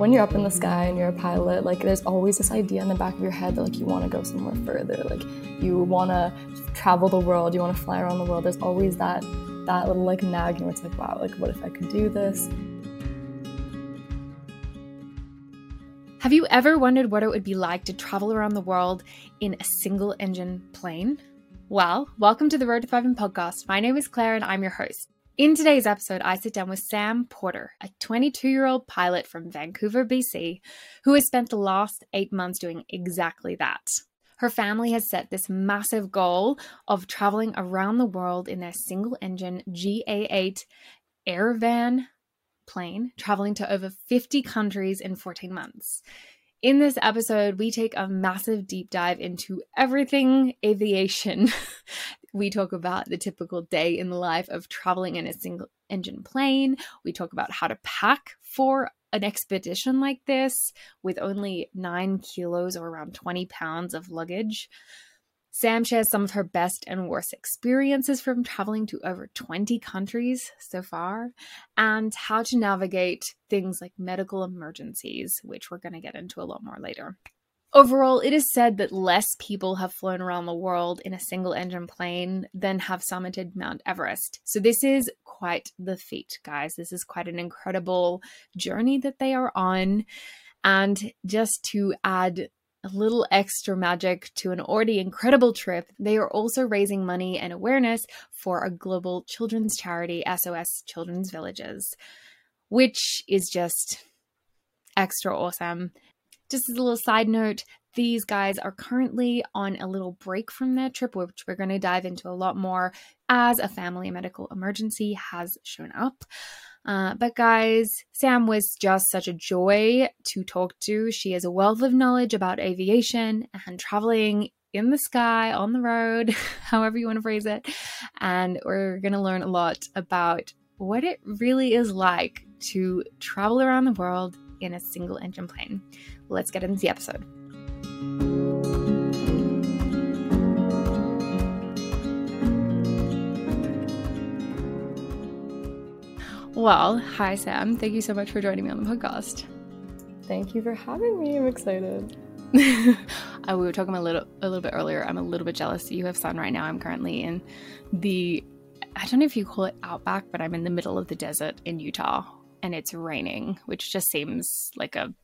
when you're up in the sky and you're a pilot, like there's always this idea in the back of your head that like you want to go somewhere further, like you want to travel the world, you want to fly around the world. There's always that that little like nagging it's like, wow, like what if I could do this? Have you ever wondered what it would be like to travel around the world in a single engine plane? Well, welcome to the Road to Thriving podcast. My name is Claire and I'm your host. In today's episode, I sit down with Sam Porter, a 22 year old pilot from Vancouver, BC, who has spent the last eight months doing exactly that. Her family has set this massive goal of traveling around the world in their single engine GA8 Airvan plane, traveling to over 50 countries in 14 months. In this episode, we take a massive deep dive into everything aviation. we talk about the typical day in the life of traveling in a single engine plane. We talk about how to pack for an expedition like this with only nine kilos or around 20 pounds of luggage. Sam shares some of her best and worst experiences from traveling to over 20 countries so far, and how to navigate things like medical emergencies, which we're going to get into a lot more later. Overall, it is said that less people have flown around the world in a single engine plane than have summited Mount Everest. So, this is quite the feat, guys. This is quite an incredible journey that they are on. And just to add a little extra magic to an already incredible trip, they are also raising money and awareness for a global children's charity, SOS Children's Villages, which is just extra awesome. Just as a little side note, these guys are currently on a little break from their trip, which we're going to dive into a lot more as a family medical emergency has shown up. Uh, but guys, Sam was just such a joy to talk to. She has a wealth of knowledge about aviation and traveling in the sky, on the road, however you want to phrase it. And we're going to learn a lot about what it really is like to travel around the world in a single engine plane. Let's get into the episode. Well, hi, Sam. Thank you so much for joining me on the podcast. Thank you for having me. I'm excited. uh, we were talking a little a little bit earlier. I'm a little bit jealous you have sun right now. I'm currently in the I don't know if you call it outback, but I'm in the middle of the desert in Utah and it's raining, which just seems like a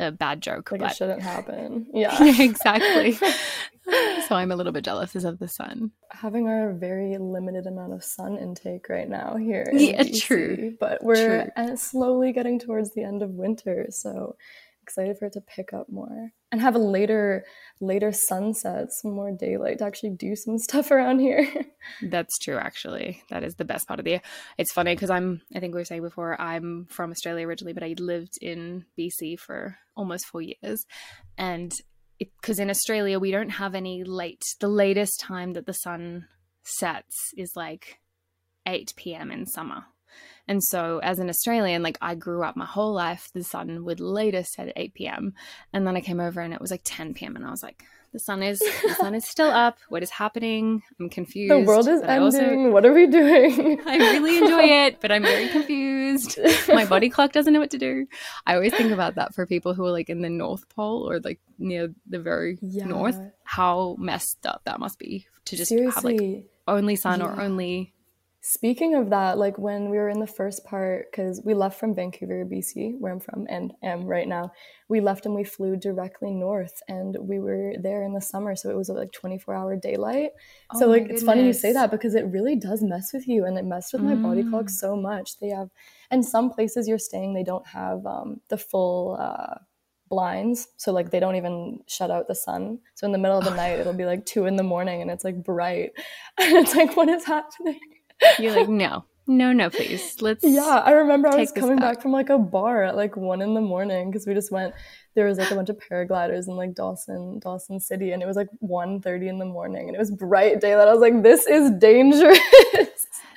a bad joke. Like but... it shouldn't happen. Yeah. exactly. so I'm a little bit jealous of the sun. Having our very limited amount of sun intake right now here. yeah, true. But we're true. Uh, slowly getting towards the end of winter, so excited for it to pick up more and have a later later sunset some more daylight to actually do some stuff around here. That's true actually. That is the best part of the year. It's funny because i'm i think we were saying before i'm from australia originally but i lived in bc for almost four years. And because in australia we don't have any late the latest time that the sun sets is like 8 p.m in summer and so, as an Australian, like I grew up my whole life, the sun would later set at 8 p.m. And then I came over and it was like 10 p.m. And I was like, the sun is the sun is still up. What is happening? I'm confused. The world is ending. Also, what are we doing? I really enjoy it, but I'm very confused. My body clock doesn't know what to do. I always think about that for people who are like in the North Pole or like near the very yeah. north. How messed up that must be to just Seriously. have like only sun yeah. or only Speaking of that, like when we were in the first part, because we left from Vancouver, BC, where I'm from and am right now, we left and we flew directly north and we were there in the summer. So it was like 24 hour daylight. Oh so, like, it's funny you say that because it really does mess with you and it messed with my mm. body clock mm. so much. They have, and some places you're staying, they don't have um, the full, uh, blinds so like they don't even shut out the sun so in the middle of the night it'll be like two in the morning and it's like bright and it's like what is happening you're like, no, no, no, please. Let's. Yeah, I remember I was coming back. back from like a bar at like one in the morning because we just went. There was like a bunch of paragliders in like Dawson, Dawson City, and it was like 1.30 in the morning, and it was bright daylight. I was like, this is dangerous.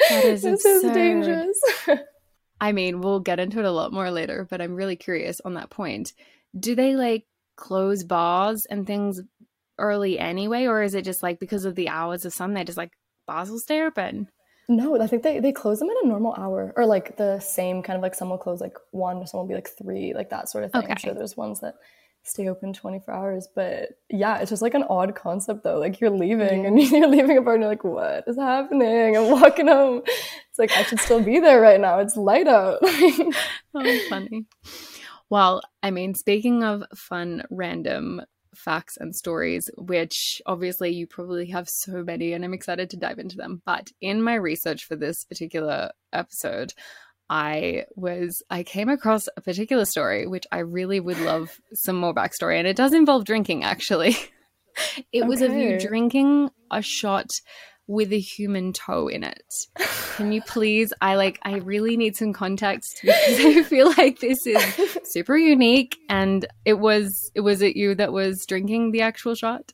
That is this absurd. is dangerous. I mean, we'll get into it a lot more later, but I'm really curious on that point. Do they like close bars and things early anyway, or is it just like because of the hours of sun, they just like bars will stay open? No, I think they, they close them at a normal hour or like the same kind of like some will close like one, some will be like three, like that sort of thing. Okay. I'm sure there's ones that stay open 24 hours, but yeah, it's just like an odd concept though. Like you're leaving and you're leaving a bar and you're like, what is happening? I'm walking home. It's like, I should still be there right now. It's light out. oh, funny. Well, I mean, speaking of fun, random facts and stories, which obviously you probably have so many, and I'm excited to dive into them. But in my research for this particular episode, I was I came across a particular story which I really would love some more backstory, and it does involve drinking actually. it was of you drinking a shot with a human toe in it. Can you please? I like. I really need some context because I feel like this is super unique. And it was. It was it you that was drinking the actual shot?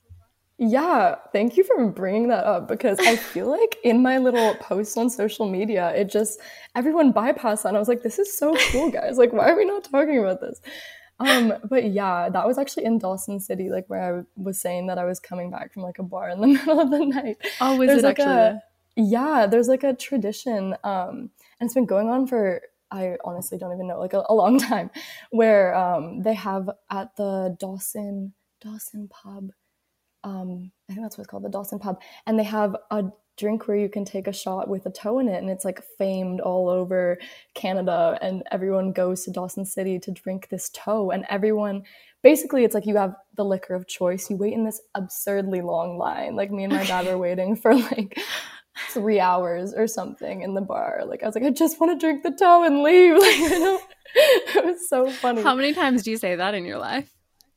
Yeah, thank you for bringing that up because I feel like in my little posts on social media, it just everyone bypassed that. And I was like, this is so cool, guys. Like, why are we not talking about this? Um, but yeah, that was actually in Dawson City, like where I was saying that I was coming back from like a bar in the middle of the night. Oh, was There's it like actually? a yeah, there's like a tradition, um, and it's been going on for I honestly don't even know, like a, a long time, where um, they have at the Dawson Dawson pub um, I think that's what it's called, the Dawson Pub, and they have a drink where you can take a shot with a toe in it, and it's like famed all over Canada, and everyone goes to Dawson City to drink this toe, and everyone. Basically, it's like you have the liquor of choice. You wait in this absurdly long line. Like me and my dad were waiting for like three hours or something in the bar. Like I was like, I just want to drink the toe and leave. Like I don't. It was so funny. How many times do you say that in your life?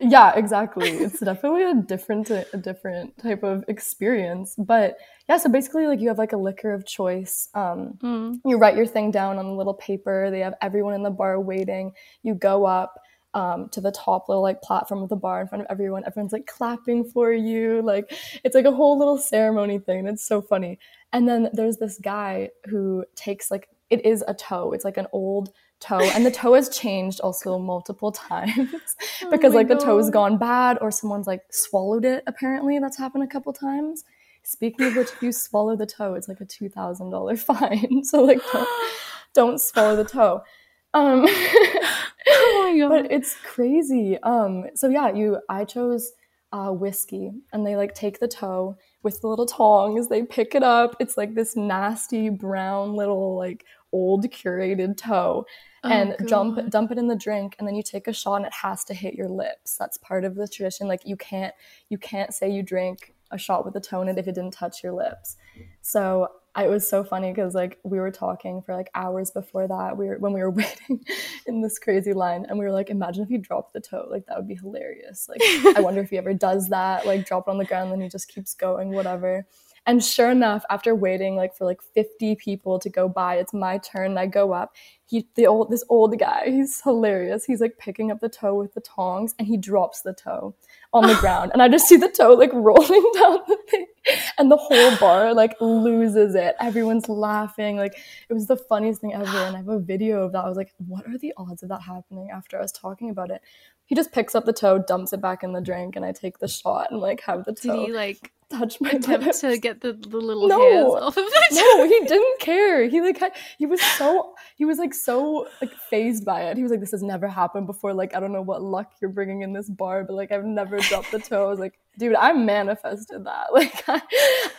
Yeah, exactly. It's definitely a different a different type of experience. But yeah, so basically like you have like a liquor of choice. Um Mm. you write your thing down on a little paper. They have everyone in the bar waiting. You go up um, to the top little like platform of the bar in front of everyone. Everyone's like clapping for you. Like it's like a whole little ceremony thing. It's so funny. And then there's this guy who takes like it is a toe. It's like an old toe, and the toe has changed also multiple times because my like the toe's gone bad or someone's like swallowed it. Apparently, that's happened a couple times. Speaking of which, if you swallow the toe, it's like a two thousand dollar fine. So like, don't, don't swallow the toe. Um, Oh my god. but it's crazy. Um, so yeah, you I chose uh, whiskey, and they like take the toe with the little tongs. They pick it up. It's like this nasty brown little like old curated toe, Oh, and jump dump it in the drink, and then you take a shot, and it has to hit your lips. That's part of the tradition. Like you can't you can't say you drink a shot with the toe in it if it didn't touch your lips. So it was so funny because like we were talking for like hours before that. We were when we were waiting in this crazy line, and we were like, imagine if he dropped the toe, like that would be hilarious. Like I wonder if he ever does that, like drop it on the ground, then he just keeps going, whatever. And sure enough, after waiting like for like 50 people to go by, it's my turn. And I go up. He, the old, this old guy, he's hilarious. He's like picking up the toe with the tongs, and he drops the toe on the ground, and I just see the toe like rolling down the thing, and the whole bar like loses it. Everyone's laughing. Like it was the funniest thing ever. And I have a video of that. I was like, what are the odds of that happening? After I was talking about it, he just picks up the toe, dumps it back in the drink, and I take the shot and like have the toe. Did he like touch my attempt lips. to get the, the little No. hairs off of the no, he didn't care. He like had, he was so he was like so like phased by it. He was like, "This has never happened before. Like, I don't know what luck you're bringing in this bar, but like, I've never dropped the toe." I was like, "Dude, I manifested that." Like, I,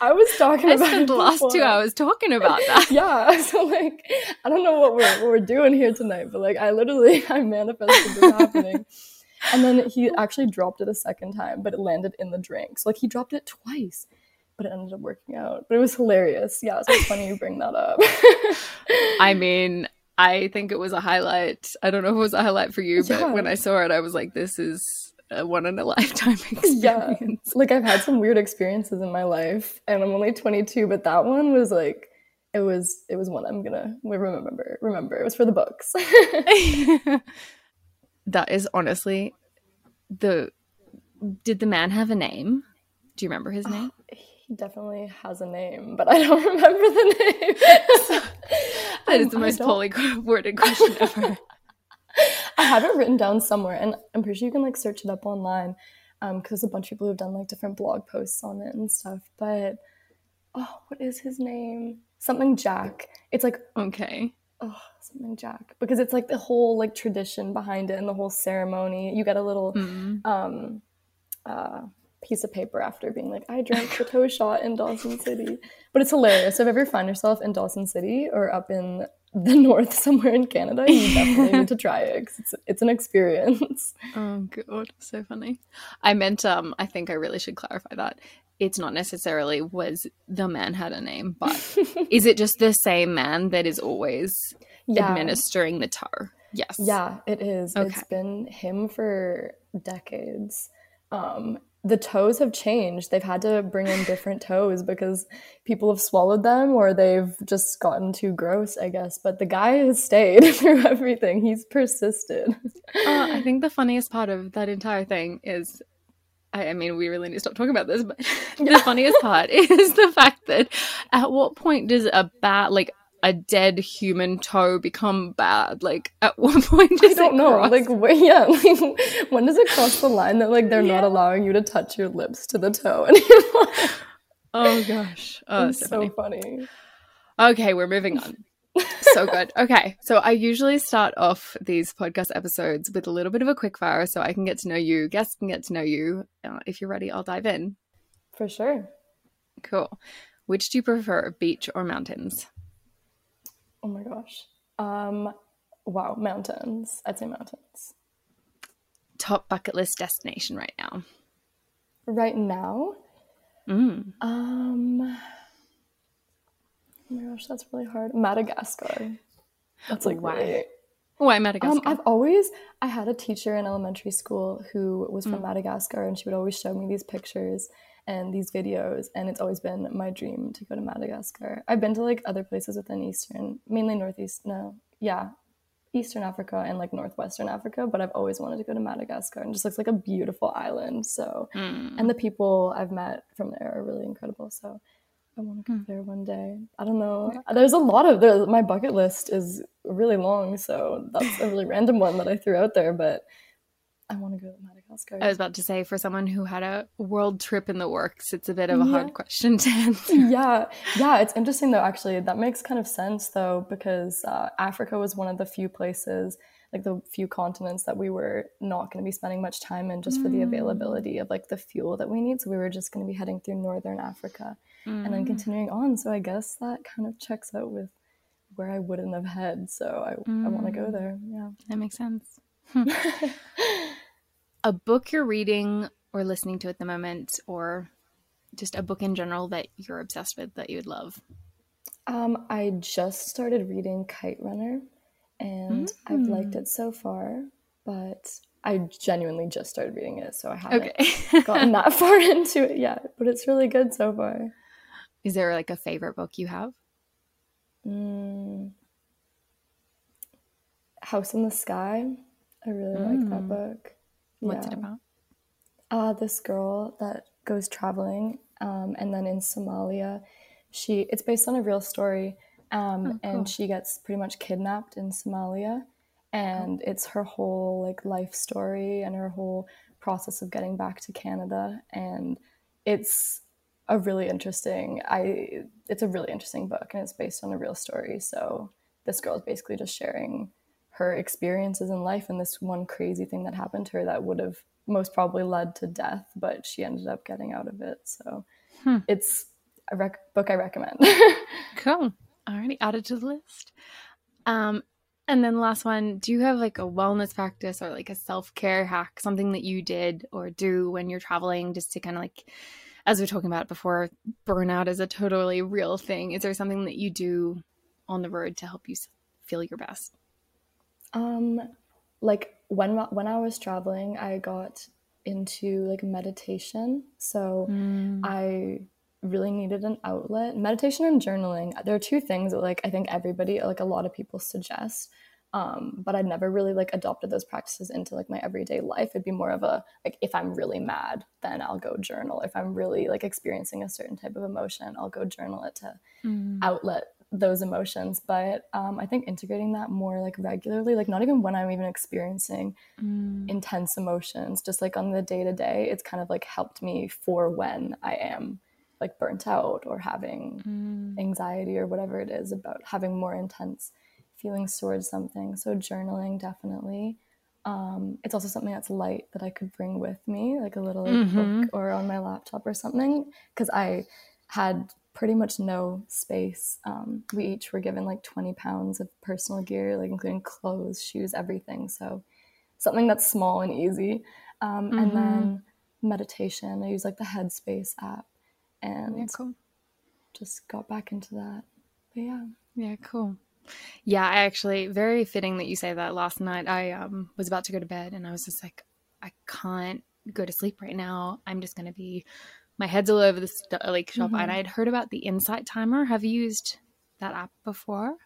I was talking I about spent the last two hours talking about that. Yeah, so like, I don't know what we're what we're doing here tonight, but like, I literally I manifested this happening. And then he actually dropped it a second time, but it landed in the drink. So like he dropped it twice, but it ended up working out. But it was hilarious. Yeah, so it's funny you bring that up. I mean, I think it was a highlight. I don't know if it was a highlight for you, but Yeah. when I saw it, I was like, this is a one in a lifetime experience. yeah, like I've had some weird experiences in my life, and I'm only 22, but that one was like, it was it was one I'm gonna remember. Remember, it was for the books. that is honestly the. Did the man have a name? Do you remember his name? he definitely has a name, but I don't remember the name. That is Um, the most don't- poorly worded question ever. I have it written down somewhere, and I'm pretty sure you can like search it up online because a bunch of people have done like different blog posts on it and stuff. But oh, what is his name? something Jack. It's like Okay. Oh something Jack because it's like the whole like tradition behind it and the whole ceremony. You get a little Mm. um uh piece of paper after being like I drank the toe shot in Dawson City. But it's hilarious. So if you ever find yourself in Dawson City or up in the north somewhere in Canada, you definitely need to try it 'cause it's it's an experience. Oh god, so funny. I meant um I think I really should clarify that. It's not necessarily was the man had a name, but is it just the same man that is always yeah. administering the toe? Yes. Yeah, it is. Okay. It's been him for decades. Um, the toes have changed. They've had to bring in different toes because people have swallowed them or they've just gotten too gross, I guess. But the guy has stayed through everything. He's persisted. Uh, I think the funniest part of that entire thing is I, I mean, we really need to stop talking about this, but the funniest part is the fact that at what point does a bat, like a dead human toe, become bad? Like, at what point does I don't it know. cross? Like, yeah. Like, when does it cross the line that like they're not allowing you to touch your lips to the toe anymore? oh gosh, oh, so, so funny. funny. Okay, we're moving on. So good. Okay, so I usually start off these podcast episodes with a little bit of a quick fire, so I can get to know you, guests can get to know you. Uh, if you're ready, I'll dive in. For sure. Cool. Which do you prefer, beach or mountains? Oh my gosh. Um, wow, mountains. I'd say mountains. Top bucket list destination right now. Right now, Mm. um, oh my gosh, that's really hard. Madagascar. That's like Why? really- Why Um, Madagascar? I've always I had a teacher in elementary school who was Mm. from Madagascar, and she would always show me these pictures and these videos, and it's always been my dream to go to Madagascar. I've been to like other places within Eastern, mainly Northeast. No, yeah, Eastern Africa and like Northwestern Africa, but I've always wanted to go to Madagascar, and just looks like a beautiful island. So, Mm. and the people I've met from there are really incredible. So. I want to go Hmm. there one day. I don't know. There's a lot of there. My bucket list is really long, so that's a really random one that I threw out there. But I want to go to Madagascar. I was about to say, for someone who had a world trip in the works, it's a bit of a Yeah. hard question to answer. yeah, yeah. It's interesting though. Actually, that makes kind of sense though, because uh, Africa was one of the few places, like the few continents that we were not going to be spending much time in, just for the Mm. availability of like the fuel that we need. So we were just going to be heading through northern Africa and then Mm. continuing on. So I guess that kind of checks out with where I wouldn't have had. So I, I want to go Mm. there. Yeah. That makes sense. A book you're reading or listening to at the moment, or just a book in general that you're obsessed with that you would love? Um, I just started reading Kite Runner, and I've liked Mm. it so far. But I genuinely just started reading it, so I haven't Okay. gotten that far into it yet. But it's really good so far. Is there like a favorite book you have? Mm. House in the Sky. I really like that Mm. book. What's it about? uh, this girl that goes traveling um, and then in somalia she it's based on a real story um, Oh, cool. and she gets pretty much kidnapped in somalia and it's her whole like life story and her whole process of getting back to canada and it's a really interesting i it's a really interesting book and it's based on a real story so this girl is basically just sharing her experiences in life and this one crazy thing that happened to her that would have most probably led to death, but she ended up getting out of it. So Hmm. it's a rec- book I recommend. Cool. Already added to the list. Um, and then the last one, do you have like a wellness practice or like a self care hack, something that you did or do when you're traveling just to kind of like, as we are talking about before, burnout is a totally real thing. Is there something that you do on the road to help you feel your best? um, like when when I was traveling, I got into like meditation. So I really needed an outlet. Meditation and journaling. There are two things that like I think everybody, like a lot of people suggest. Um, but I'd never really like adopted those practices into like my everyday life. It'd be more of a like if I'm really mad, then I'll go journal. If I'm really like experiencing a certain type of emotion, I'll go journal it to Mm. outlet those emotions. But um, I think integrating that more like regularly, like not even when I'm even experiencing Mm. intense emotions, just like on the day to day, it's kind of like helped me for when I am like burnt out or having Mm. anxiety or whatever it is about having more intense feelings towards something. So journaling definitely. Um, it's also something that's light that I could bring with me, like a little Mhm. book or on my laptop or something, because I had pretty much no space. Um, we each were given like 20 pounds of personal gear, like including clothes, shoes, everything. So something that's small and easy. Um, Mhm. And then meditation. I use like the Headspace app and Yeah, cool. just got back into that. But yeah. Yeah, cool. Yeah, I actually very fitting that you say that. Last night I um was about to go to bed and I was just like, I can't go to sleep right now. I'm just gonna be my head's all over the st- like shop. Mhm. And I had heard about the Insight Timer. Have you used that app before?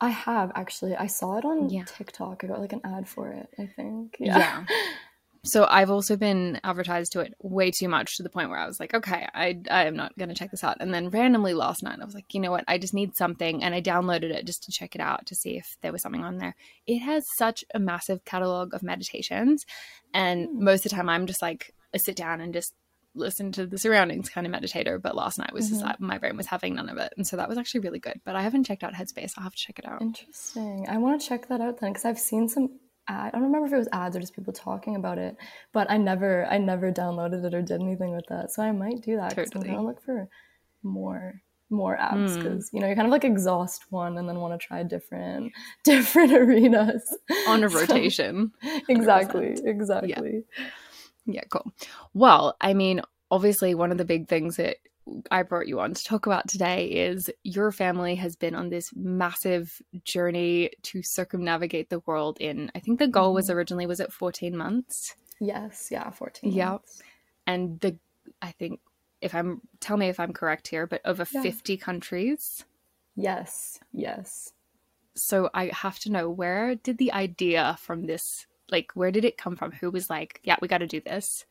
I have actually. I saw it on Yeah. TikTok. I got like an ad for it, I think. Yeah. So I've also been advertised to it way too much to the point where I was like, okay, I I am not going to check this out. And then randomly last night I was like, you know what? I just need something and I downloaded it just to check it out to see if there was something on there. It has such a massive catalog of meditations and Hmm. most of the time I'm just like a sit down and just listen to the surroundings kind of meditator, but last night was just Mhm. like my brain was having none of it. And so that was actually really good. But I haven't checked out Headspace. I'll have to check it out. Interesting. I want to check that out then because I've seen some. I don't remember if it was ads or just people talking about it, but I never, I never downloaded it or did anything with that. So I might do that. 'cause I'm gonna look for more, more apps Hmm. because you know you kind of like exhaust one and then want to try different, different arenas On a So- rotation. exactly. Exactly. Yeah, cool. Well, I mean, obviously, one of the big things that I brought you on to talk about today is your family has been on this massive journey to circumnavigate the world in, I think the goal was mm-hmm. originally, was it 14 months? Yes. Yeah. Fourteen. Yeah. months. And the, I think, if I'm, tell me if I'm correct here, but over Yeah. 50 countries. Yes. Yes. So I have to know where did the idea from this, like, where did it come from? Who was like, yeah, we got to do this?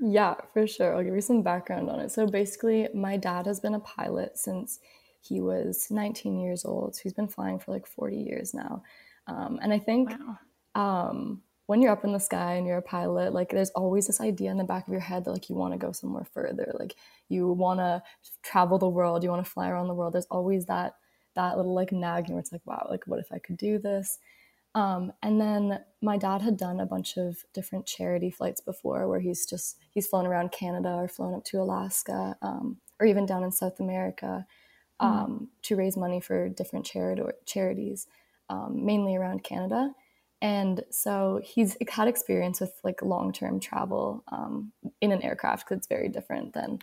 Yeah, for sure. I'll give you some background on it. So basically, my dad has been a pilot since he was 19 years old. So he's been flying for like 40 years now. Um, and I think Wow. um, when you're up in the sky and you're a pilot, like there's always this idea in the back of your head that like you want to go somewhere further, like you want to travel the world, you want to fly around the world. There's always that that little like nagging where it's like, wow, like what if I could do this? Um, and then my dad had done a bunch of different charity flights before, where he's just he's flown around Canada or flown up to Alaska, um, or even down in South America um, to raise money for different charity charities, um, mainly around Canada. And so he's had experience with like long term travel um, in an aircraft because it's very different than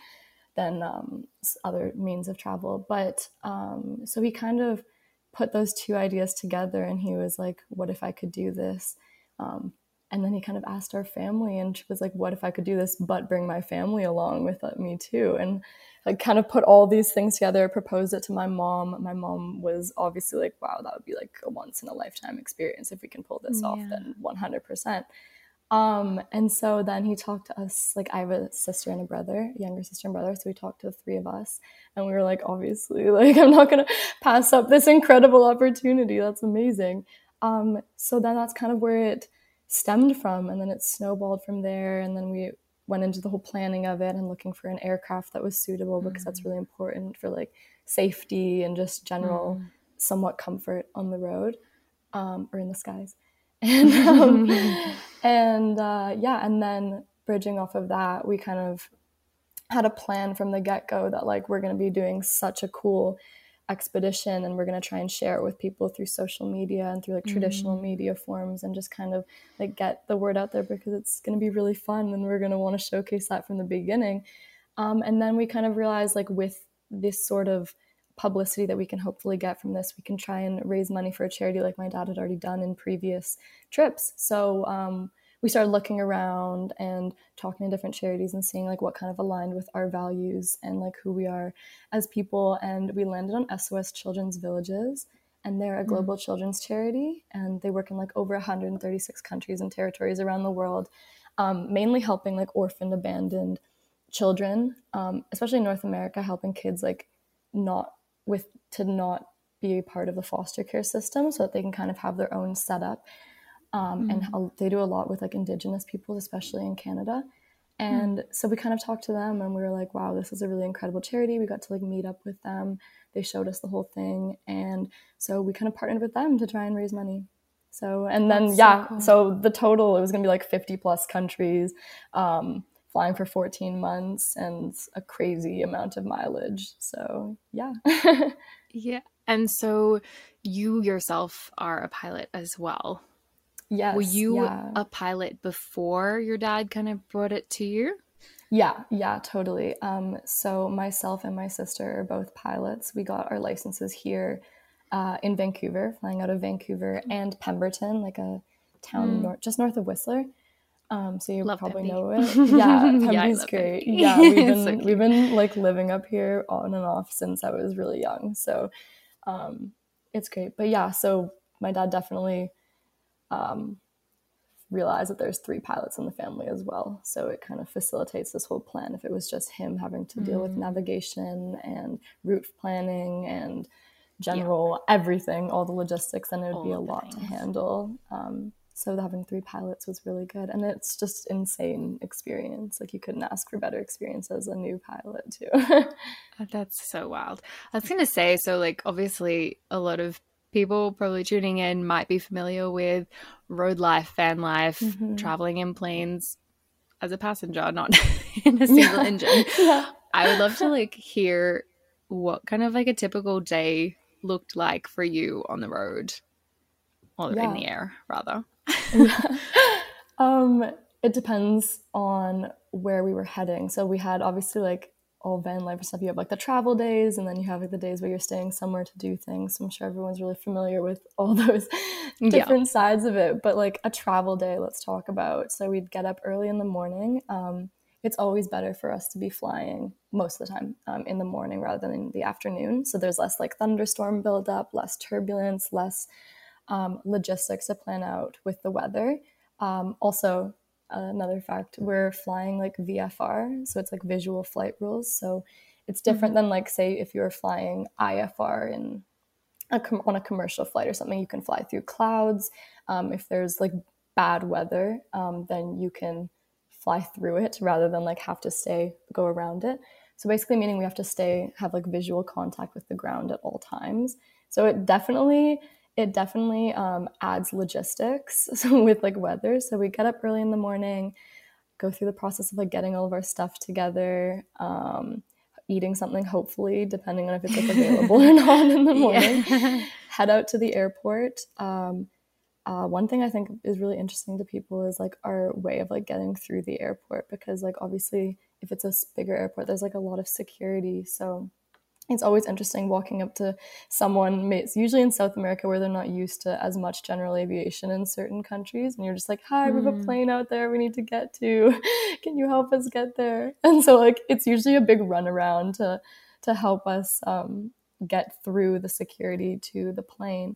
than um, other means of travel. But um, so he kind of put those two ideas together and he was like, What if I could do this? Um, and then he kind of asked our family and she was like, What if I could do this, but bring my family along with me too? And like kind of put all these things together, proposed it to my mom. My mom was obviously like, Wow, that would be like a once in a lifetime experience. If we can pull this off, then 100%. Um, and so then he talked to us, like I have a sister and a brother, younger sister and brother. So we talked to the three of us and we were like, obviously, like I'm not gonna pass up this incredible opportunity. That's amazing. Um, so then that's kind of where it stemmed from, and then it snowballed from there. And then we went into the whole planning of it and looking for an aircraft that was suitable because that's really important for like safety and just general somewhat comfort on the road um, or in the skies. And um, and uh, yeah, and then bridging off of that, we kind of had a plan from the get go that like we're going to be doing such a cool expedition and we're going to try and share it with people through social media and through like traditional media forms and just kind of like get the word out there because it's going to be really fun and we're going to want to showcase that from the beginning. Um, and then we kind of realized like with this sort of publicity that we can hopefully get from this. We can try and raise money for a charity like my dad had already done in previous trips. So um, we started looking around and talking to different charities and seeing like what kind of aligned with our values and like who we are as people. And we landed on sos children's villages and they're a global children's charity and they work in like over 136 countries and territories around the world um, mainly helping like orphaned abandoned children um, especially in north america helping kids like not with to not be a part of the foster care system so that they can kind of have their own setup um, and how they do a lot with like indigenous peoples especially in canada And mm. so we kind of talked to them and we were like, wow, this is a really incredible charity. We got to like meet up with them. They showed us the whole thing. And so we kind of partnered with them to try and raise money. So, and then, That's yeah, so, cool. so, the total, it was going to be like 50 plus countries, um, flying for 14 months and a crazy amount of mileage. So, yeah. yeah. And so you yourself are a pilot as well. Yes. Were you yeah. a pilot before your dad kind of brought it to you? Yeah, yeah, totally. Um, so myself and my sister are both pilots. We got our licenses here uh, in Vancouver, flying out of Vancouver and Pemberton, like a town mm. north, just north of Whistler. Um, so you love probably know it. Yeah, Pemby's yeah, great. Yeah, we've been so we've been like living up here on and off since I was really young. So um, it's great. But yeah, so my dad definitely um, realized that there's three pilots in the family as well. So it kind of facilitates this whole plan. If it was just him having to deal mm. with navigation and route planning and general yeah. everything, all the logistics, then it would all be a lot things. to handle. Um, so having three pilots was really good, and it's just insane experience. Like you couldn't ask for better experience as a new pilot too. That's so wild. I was gonna say, so like obviously a lot of people probably tuning in might be familiar with road life, van life, mm-hmm. traveling in planes as a passenger, not in a single engine. Yeah. I would love to like hear what kind of like a typical day looked like for you on the road or yeah. in the air rather. um it depends on where we were heading. So we had obviously like all van life stuff. You have like the travel days, and then you have like the days where you're staying somewhere to do things. So I'm sure everyone's really familiar with all those different yeah. sides of it. But like a travel day, let's talk about. So we'd get up early in the morning. Um, it's always better for us to be flying most of the time um, in the morning rather than in the afternoon. So there's less like thunderstorm buildup, less turbulence, less um, logistics to plan out with the weather. Um, also, another fact we're flying like vfr so it's like visual flight rules so it's different mm-hmm. than like say if you're flying ifr in a com- on a commercial flight or something you can fly through clouds um, if there's like bad weather um, then you can fly through it rather than like have to stay go around it so basically meaning we have to stay have like visual contact with the ground at all times so it definitely it definitely um, adds logistics with like weather. So we get up early in the morning, go through the process of like getting all of our stuff together, um, eating something, hopefully, depending on if it's like available or not in the morning. Yeah. Head out to the airport. Um, uh, one thing I think is really interesting to people is like our way of like getting through the airport because like obviously if it's a bigger airport, there's like a lot of security. So it's always interesting walking up to someone it's usually in south america where they're not used to as much general aviation in certain countries and you're just like hi we have a hmm. plane out there we need to get to can you help us get there and so like it's usually a big runaround to to help us um, get through the security to the plane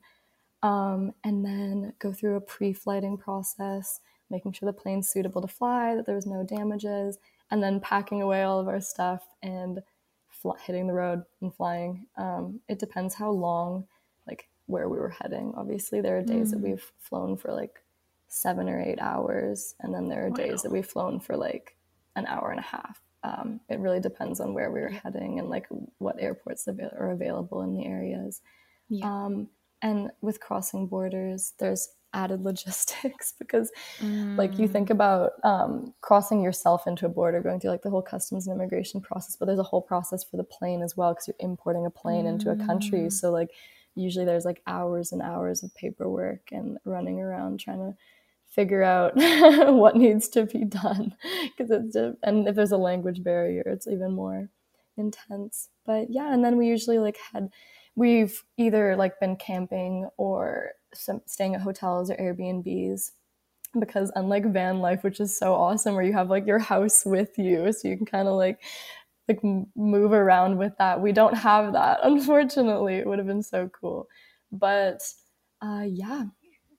um, and then go through a pre-flighting process making sure the plane's suitable to fly that there's no damages and then packing away all of our stuff and fl- hitting the road and flying. Um, it depends how long, like where we were heading. Obviously, there are days mm. that we've flown for like seven or eight hours, and then there are wow. days that we've flown for like an hour and a half. Um, it really depends on where we were heading and like what airports are available in the areas. Yeah. Um, and with crossing borders, there's added logistics because mm. like you think mm. about um, crossing yourself into a border going through like the whole customs and immigration process but there's a whole process for the plane as well because you're importing a plane mm. into a country mm. so like usually there's like hours and hours of paperwork and running around trying to figure out what needs to be done because it's and if there's a language barrier it's even more intense but yeah and then we usually like had we've either like been camping or some, staying at hotels or Airbnbs because unlike van life which is so awesome where you have like your house with you so you can kind of like like move around with that we don't have that unfortunately it would have been so cool but uh yeah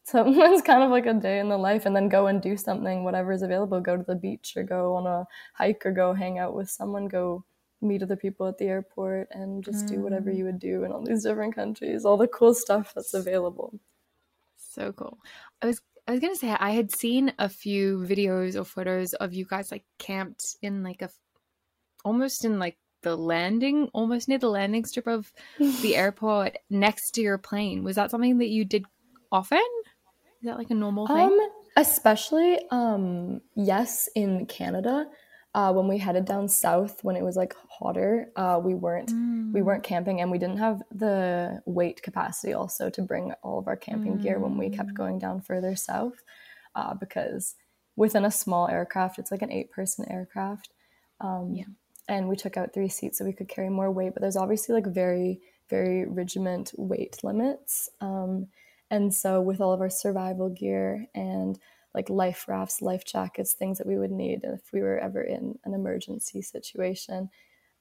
so it's kind of like a day in the life and then go and do something whatever is available go to the beach or go on a hike or go hang out with someone go meet other people at the airport and just mm. do whatever mm. you would do in all these different countries, all the cool stuff that's available. So cool. I was I was gonna say I had seen a few videos or photos of you guys like camped in like a almost in like the landing, almost near the landing strip of the airport next to your plane. Was that something that you did often? Is that like a normal thing? Um, especially um yes in Canada. Uh, when we headed down south when it was like hotter, uh, we weren't mm. we weren't camping and we didn't have the weight capacity also to bring all of our camping mm. gear when we kept mm. going down further south, uh, because within a small aircraft, it's like an eight person aircraft. Um, yeah and we took out three seats so we could carry more weight. But there's obviously like very, very regiment weight limits. Um, and so with all of our survival gear and like life rafts, life jackets, things that we would need if we were ever in an emergency situation,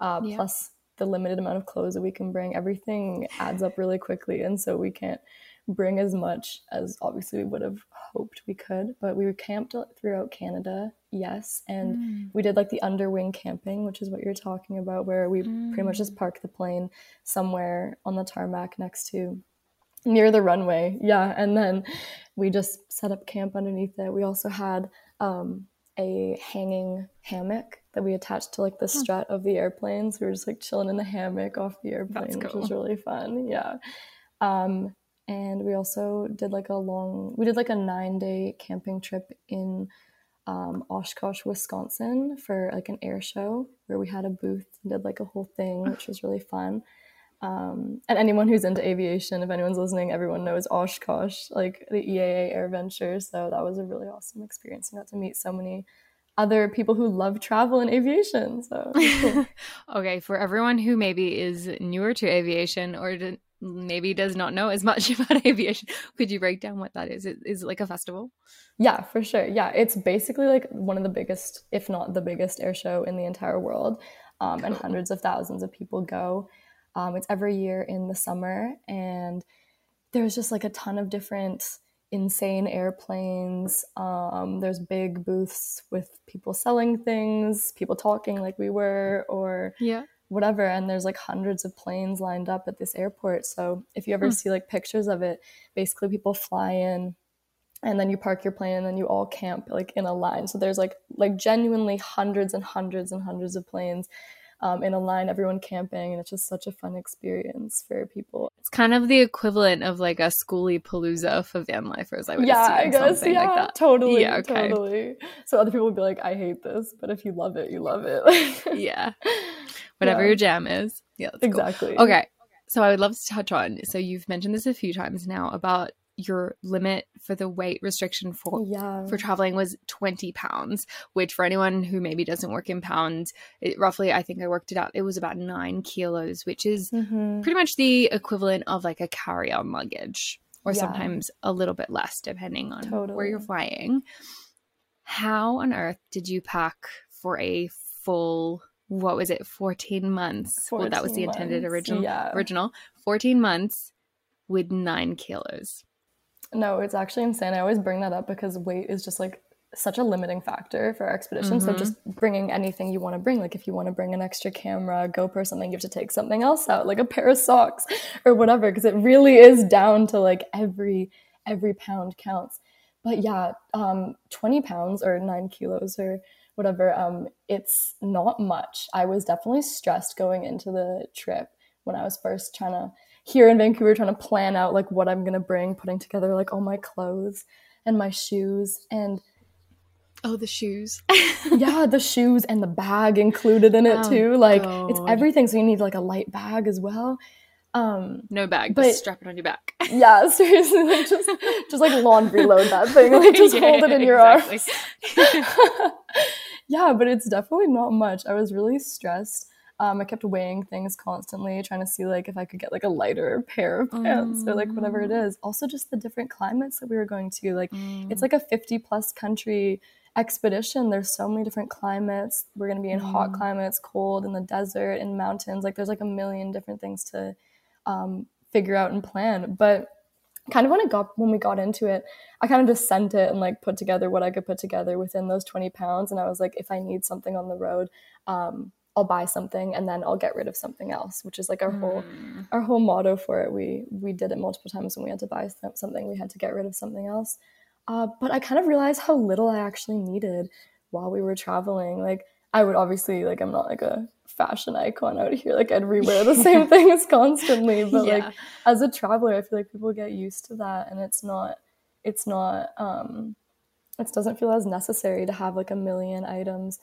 uh, yeah. plus the limited amount of clothes that we can bring, everything adds up really quickly. And so we can't bring as much as obviously we would have hoped we could. But we were camped throughout Canada, yes. And mm. we did like the underwing camping, which is what you're talking about, where we mm. pretty much just mm. parked the plane somewhere on the tarmac next to near the runway. Yeah. And then we just set up camp underneath it. We also had um, a hanging hammock that we attached to like the strut of the airplanes. We were just like chilling in the hammock off the airplane, cool. which was really fun. Yeah. Um, and we also did like a long we did like a nine day camping trip in um, oshkosh wisconsin for like an air show where we had a booth and did like a whole thing which was really fun um, and anyone who's into aviation if anyone's listening everyone knows oshkosh like the eaa AirVenture so that was a really awesome experience and got to meet so many other people who love travel and aviation so cool. okay for everyone who maybe is newer to aviation or maybe does not know as much about aviation. Could you break down what that is? Is it like a festival? Yeah, for sure. Yeah, it's basically like one of the biggest, if not the biggest, air show in the entire world, um, cool. and hundreds of thousands of people go. Um, it's every year in the summer, and there's just like a ton of different insane airplanes. Um, there's big booths with people selling things, people talking like we were, or yeah whatever and there's like hundreds of planes lined up at this airport so if you ever mm. see like pictures of it basically people fly in and then you park your plane and then you all camp like in a line so there's like like genuinely hundreds and hundreds and hundreds of planes um, in a line everyone camping and it's just such a fun experience for people it's kind of the equivalent of like a schooly palooza for van lifers i would say. yeah i guess yeah like totally yeah okay. totally so other people would be like i hate this but if you love it you love it yeah whatever yeah. your jam is. Yeah, exactly. Cool. Okay. So I would love to touch on. So you've mentioned this a few times now about your limit for the weight restriction for yeah. for traveling was 20 pounds which for anyone who maybe doesn't work in pounds it, roughly i think i worked it out it was about nine kilos which is mm-hmm. pretty much the equivalent of like a carry-on luggage or yeah. sometimes a little bit less depending on totally. where you're flying how on earth did you pack for a full what was it 14 months 14 well that was the intended months. original yeah. original 14 months with 9 kilos no it's actually insane. I always bring that up because weight is just like such a limiting factor for our expedition mm-hmm. so just bringing anything you want to bring like if you want to bring an extra camera gopro something you have to take something else out like a pair of socks or whatever because it really is down to like every every pound counts. But yeah um 20 pounds or 9 kilos or whatever um it's not much. I was definitely stressed going into the trip when i was first trying to here in vancouver trying to plan out like what i'm going to bring putting together like all my clothes and my shoes and oh the shoes yeah the shoes and the bag included in it oh, too like God. it's everything so you need like a light bag as well um no bag but, just strap it on your back yeah seriously like just just like laundry load that thing like just yeah, hold it in your exactly. arms yeah, but it's definitely not much. I was really stressed. Um, I kept weighing things constantly, trying to see like if I could get like a lighter pair of pants mm. or like whatever it mm. Also, just the different climates that we were going to. Like, mm. it's like a fifty plus country expedition. There's so many different climates. We're gonna be in mm. hot climates, cold, in the desert, in mountains. Like, there's like a million different things to um, figure out and plan. But kind of when it got when we got into it i kind of just sent it and like put together what i could put together within those 20 pounds and i was like if i need something on the road um, i'll buy something and then i'll get rid of something else which is like our mm. whole our whole motto for it we we did it multiple times when we had to buy something we had to get rid of something else Uh, but I kind of realized how little I actually needed while we were traveling. Like, I would obviously, like, I'm not like a fashion icon out here. Like, I'd rewear the same things constantly. But, yeah. like, as a traveler, I feel like people get used to that. And it's not, it's not, um, it doesn't feel as necessary to have like a million items.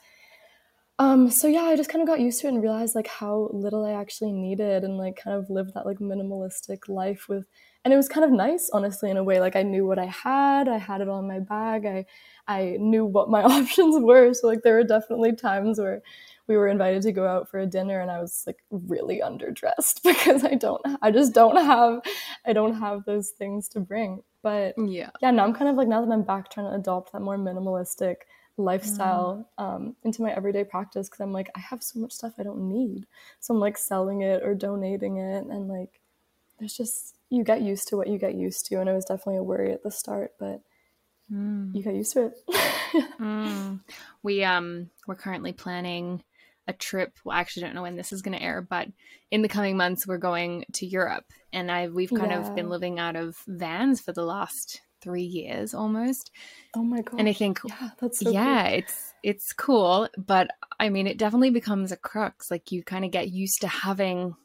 Um, so yeah, I just kind of got used to it and realized like how little I actually needed and like kind of lived that like minimalistic life with and it was kind of nice honestly in a way like i knew what i had i had it all in my bag i i knew what my options were so like there were definitely times where we were invited to go out for a dinner and i was like really underdressed because i don't i just don't have i don't have those things to bring but yeah. yeah now i'm kind of like now that i'm back trying to adopt that more minimalistic lifestyle mm. um, into my everyday practice because i'm like i have so much stuff i don't need so i'm like selling it or donating it and like there's just you get used to what you get used to and it was definitely a worry at the start but mm. you get used to it mm. we um we're currently planning a trip well I actually don't know when this is going to air but in the coming months we're going to Europe and I we've kind yeah. of been living out of vans for the last 3 years almost oh my god and I think yeah that's so yeah cool. it's it's cool but I mean it definitely becomes a crux like you kind of get used to having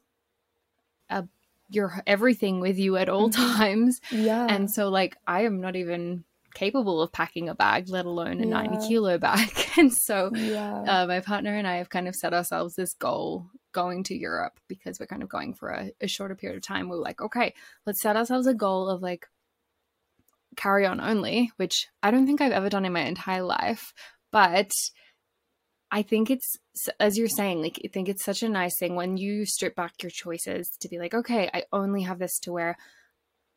a your everything with you at all mm-hmm. times. Yeah. And so like I am not even capable of packing a bag, let alone a yeah. 90 kilo bag. And so yeah. uh, my partner and I have kind of set ourselves this goal going to Europe because we're kind of going for a, a shorter period of time. We're like, okay, let's set ourselves a goal of like carry on only, which I don't think I've ever done in my entire life. But I think it's as you're saying, like I think it's such a nice thing when you strip back your choices to be like, okay, I only have this to wear.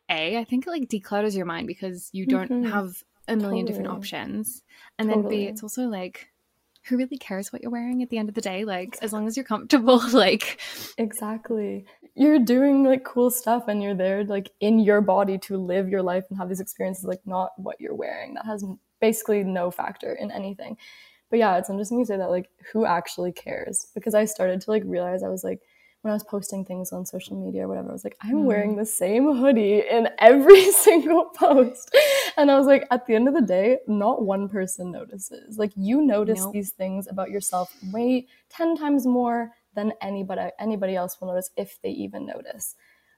A, I think it like declutters your mind because you don't mm-hmm. have a million totally. different options. And totally. then B, it's also like who really cares what you're wearing at the end of the day? Like as long as you're comfortable, like Exactly. You're doing like cool stuff and you're there like in your body to live your life and have these experiences like not what you're wearing. That has basically no factor in anything but yeah, it's interesting you say that, like, who actually cares? Because I started to like realize I was like, when I was posting things on social media or whatever, I was like, I'm mm. wearing the same hoodie in every single post. And I was like, at the end of the day, not one person notices. Like you notice nope. these things about yourself way 10 times more than anybody anybody else will notice if they even notice.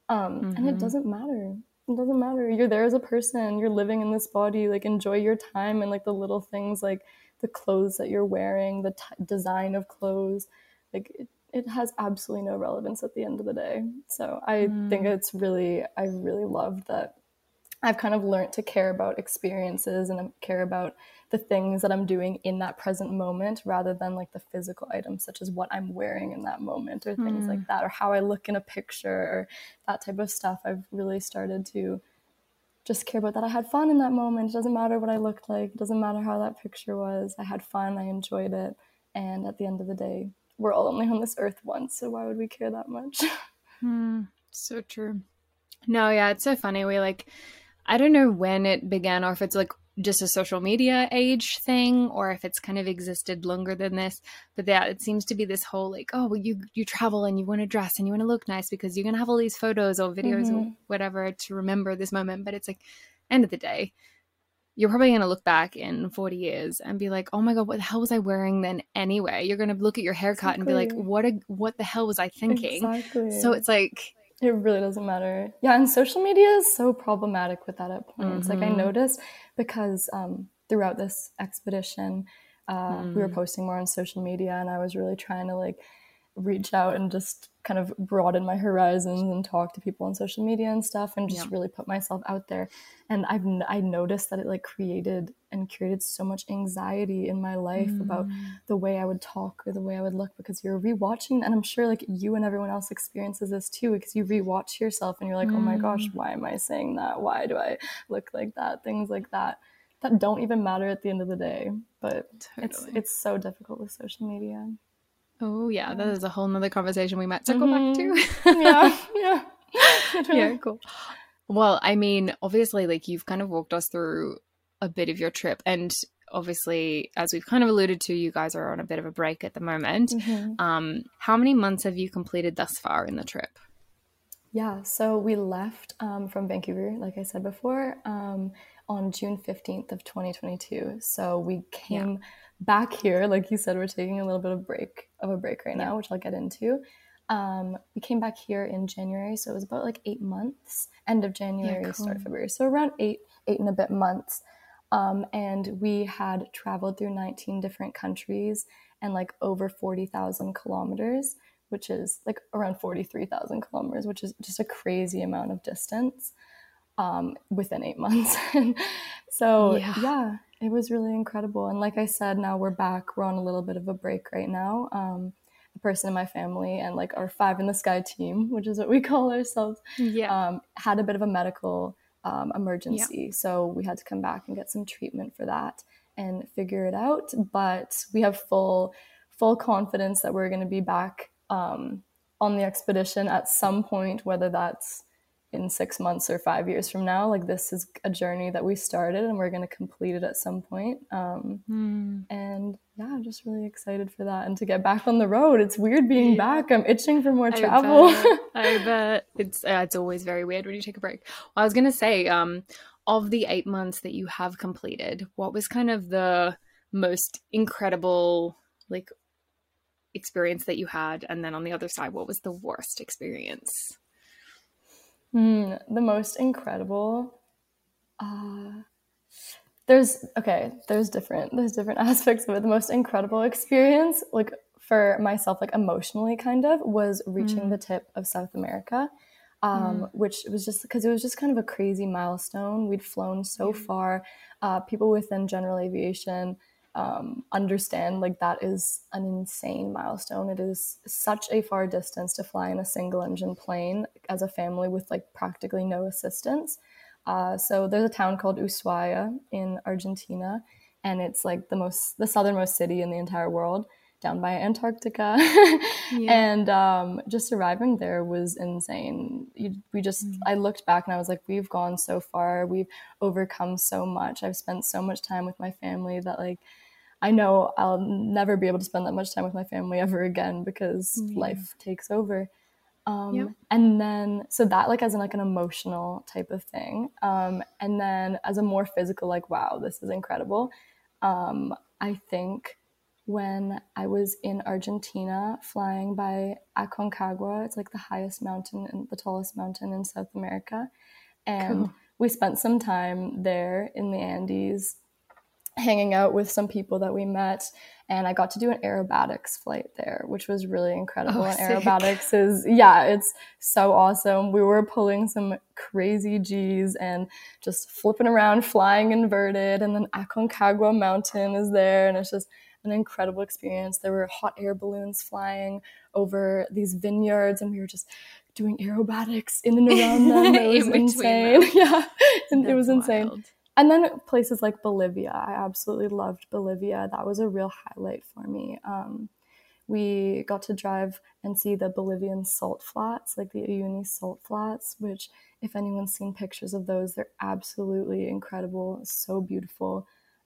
Um, mm-hmm. and it mm-hmm. doesn't matter. It doesn't matter. You're there as a person. You're living in this body. Like enjoy your time and like the little things like the clothes that you're wearing, the t- design of clothes. Like it, it has absolutely no relevance at the end of the day. So I mm. think it's really, I really love that I've kind of learned to care about experiences and care about the things that I'm doing in that present moment rather than like the physical items, such as what I'm wearing in that moment or things mm. like that, or how I look in a picture or that type of stuff. I've really started to just care about that I had fun in that moment. It doesn't matter what I looked like. It doesn't matter how that picture was. I had fun. I enjoyed it. And at the end of the day, we're all only on this earth once. So why would we care that much? Hmm, so true. No, yeah, it's so funny. We like, I don't know when it began or if it's like just a social media age thing or if it's kind of existed longer than this but yeah it seems to be this whole like oh well you you travel and you want to dress and you want to look nice because you're going to have all these photos or videos mm-hmm. or whatever to remember this moment but it's like end of the day you're probably going to look back in 40 years and be like oh my god what the hell was i wearing then anyway you're going to look at your haircut exactly. and be like what a, what the hell was i thinking exactly. so it's like it really doesn't matter. Yeah, and social media is so problematic with that at points. Mm-hmm. Like I mm-hmm. noticed because um, throughout this expedition, uh, mm. we were mm. posting more on social media, and I was really trying to like reach out and just kind of broaden my horizons and talk to people on social media and stuff and just yeah. really put myself out there and i've i noticed that it like created and created so much anxiety in my life mm. about the way i would talk or the way i would look because you're rewatching and i'm sure like you and everyone else experiences this too because you rewatch yourself and you're like mm. oh my gosh mm. why am i saying that why do i look like that things like that that don't even matter at the end of the day but totally. it's it's so difficult with social media Oh yeah, that is a whole nother conversation we might circle mm-hmm. back to. Mm-hmm. yeah, yeah, yeah, cool. Well, I mean, obviously, like you've kind of walked us through a bit of your trip, and obviously, as we've kind of alluded to, you guys are on a bit of a break at the moment. Mm-hmm. Um, how many months have you completed thus far in the trip? Yeah, so we left um, from Vancouver, like I said before, um, on on June 15th of 2022. So we came yeah. Back here, like you said, we're taking a little bit of break of a break right now, which I'll get into. Um, we came back here in January, so it was about like eight months, end of January, yeah, cool. start of February, so around eight, eight and a bit months. Um, and we had traveled through 19 different countries and like over 40,000 kilometers, which is like around 43,000 kilometers, which is just a crazy amount of distance um, within eight months. so, yeah. yeah. It was really incredible. And like I said, now we're back. We're on a little bit of a break right now. Um, a person in my family and like our five in the sky team, which is what we call ourselves, yeah. Um, had a bit of a medical um, emergency. Yeah. So we had to come back and get some treatment for that and figure it out. But we have full full confidence that we're going to be back um, on the expedition at some point, whether that's in six months or five years from now. Like this is a journey that we started and we're going to complete it at some point. Um, mm. And yeah, I'm just really excited for that and to get back on the road. It's weird being back. I'm itching for more I travel. Bet. I bet it's uh, it's always very weird when you take a break. Well, I was going to say, um, of the eight months that you have completed, what was kind of the most incredible like experience that you had, and then on the other side, what was the worst experience? Mm, the most incredible. Uh, there's okay. There's different. There's different aspects of it. The most incredible experience, like for myself, like emotionally, kind of, was reaching mm. the tip of South America, um, mm. which was just because it was just kind of a crazy milestone. We'd flown so far. Uh, people within general aviation um, understand like that is an insane milestone. It is such a far distance to fly in a single engine plane as a family with like practically no assistance. Uh, so there's a town called Ushuaia in Argentina, and it's like the most the southernmost city in the entire world, down by Antarctica. yeah. And um, just arriving there was insane. You, we just mm-hmm. I looked back and I was like, we've gone so far. We've overcome so much. I've spent so much time with my family that like I know I'll never be able to spend that much time with my family ever again because yeah. life takes over. Um, yep. And then, so that like as an, like an emotional type of thing. Um, and then as a more physical, like, wow, this is incredible. Um, I think when I was in Argentina flying by Aconcagua, it's like the highest mountain and the tallest mountain in South America. And cool. we spent some time there in the Andes hanging out with some people that we met and I got to do an aerobatics flight there, which was really incredible. Oh, and aerobatics is yeah, it's so awesome. We were pulling some crazy G's and just flipping around, flying inverted, and then Aconcagua Mountain is there, and it's just an incredible experience. There were hot air balloons flying over these vineyards, and we were just doing aerobatics in and around them. It was insane. Them. Yeah, and it was wild. And then places like Bolivia. I absolutely loved Bolivia. That was a real highlight for me. Um, we got to drive and see the Bolivian salt flats, like the Uyuni salt flats, which, if anyone's seen pictures of those, they're absolutely incredible, so beautiful.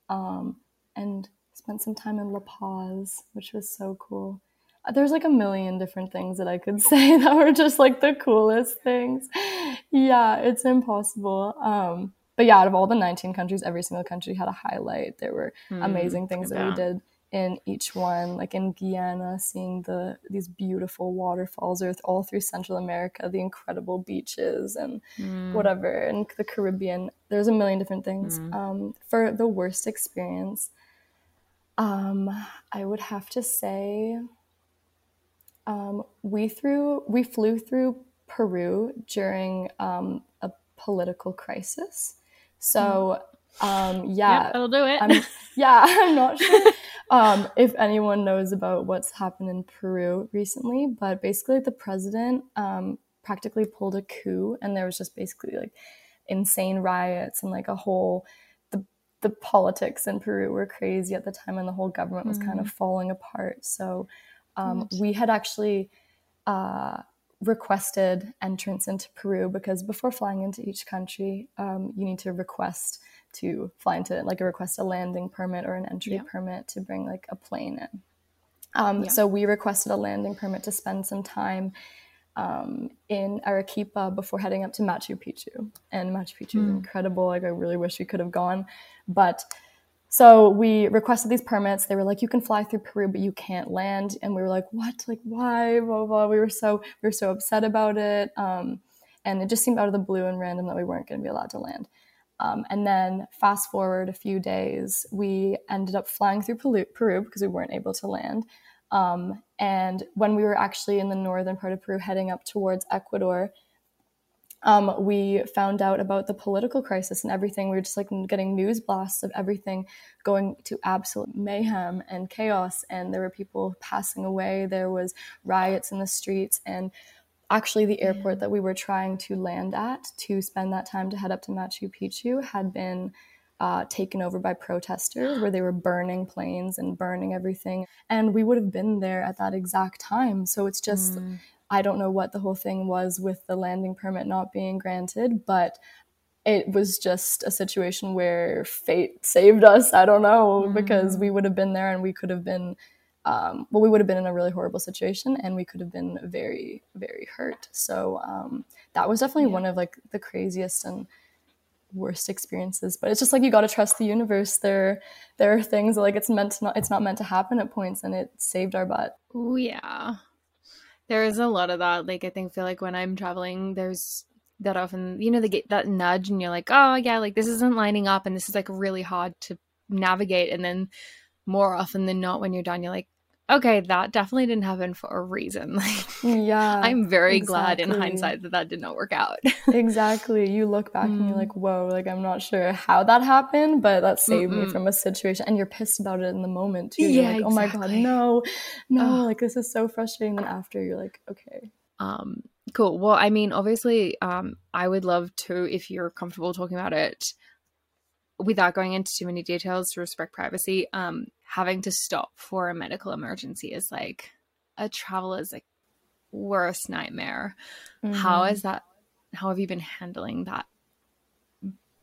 Um, and spent some time in La Paz, which was so cool. There's like a million different things that I could say that were just like the coolest things. Yeah, it's impossible. Um, but yeah, out of all the 19 countries, every single country had a highlight. There were mm, amazing things that we did in each one, like in Guyana, seeing the these beautiful waterfalls, or all through Central America, the incredible beaches and mm. whatever, and the Caribbean. There's a million different things. Mm. Um, for the worst experience, um, I would have to say, um, we threw we flew through Peru during um, a political crisis. So um, yeah, yep, that'll do it. I'm, yeah, I'm not sure um, if anyone knows about what's happened in Peru recently, but basically the president um, practically pulled a coup, and there was just basically like insane riots and like a whole the the politics in Peru were crazy at the time, and the whole government was mm. kind of mm-hmm. falling apart. So um, we had actually. Uh, requested entrance into Peru because before flying into each country, um, you need to request to fly into like a request a landing permit or an entry yeah. permit to bring like a plane in. Um, yeah. So we requested a landing permit to spend some time um, in Arequipa before heading up to Machu Picchu. And Machu Picchu is Mm. incredible. Like I really wish we could have gone, but so we requested these permits. They were like, "You can fly through Peru, but you can't land." And we were like, "What? Like why?" Blah blah. We were so we were so upset about it, um, and it just seemed out of the blue and random that we weren't going to be allowed to land. Um, and then fast forward a few days, we ended up flying through Peru, Peru because we weren't able to land. Um, and when we were actually in the northern part of Peru, heading up towards Ecuador, um, we found out about the political crisis and everything. We were just like getting news blasts of everything going to absolute mayhem and chaos. And there were people passing away. There was riots in the streets. And actually, the airport that we were trying to land at to spend that time to head up to Machu Picchu had been uh, taken over by protesters where they were burning planes and burning everything. And we would have been there at that exact time. So it's just. Mm. I don't know what the whole thing was with the landing permit not being granted, but it was just a situation where fate saved us. I don't know, because we would have been there and we could have been, um, well, we would have been in a really horrible situation and we could have been very, very hurt. So um, that was definitely Yeah. one of like the craziest and worst experiences but it's just like you got to trust the universe there there are things like it's meant to not it's not meant to happen at points and it saved our butt Oh yeah. There is a lot of that. Like I think feel like when I'm traveling, there's that often you know they get that nudge and you're like, oh yeah, like this isn't lining up and this is like really hard to navigate. And then more often than not, when you're done, you're like, okay, that definitely didn't happen for a reason. Like yeah I'm very glad in hindsight that that did not work out. exactly. You look back and you're Mm. like, whoa, like I'm not sure how that happened, but that saved me Mm-mm. from a situation. And you're pissed about it in the moment too. You're Yeah, like, oh my God, no, no, like this is so frustrating. Then after you're like, okay. Um, cool. Well, I mean, obviously, um, I would love to, if you're comfortable talking about it without going into too many details to respect privacy, um, having to stop for a medical emergency is like a traveler's like worst nightmare. How Mhm. is that? How have you been handling that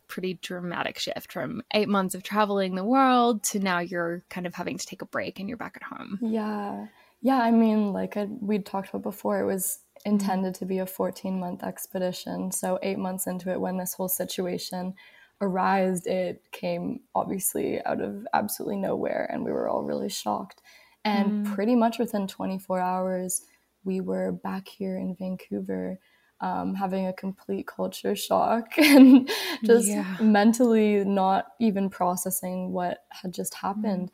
pretty dramatic shift from eight months of traveling the world to now you're kind of having to take a break and you're back at home? Yeah. Yeah. I mean, like I, we'd talked about before, it was Mm-hmm. intended to be a 14 month expedition. So, eight months into it, when this whole situation arised, it came obviously out of absolutely nowhere. And we were all really shocked. And Mm. pretty much within 24 hours, we were back here in Vancouver. Um, having a complete culture shock and just Yeah. mentally not even processing what had just happened.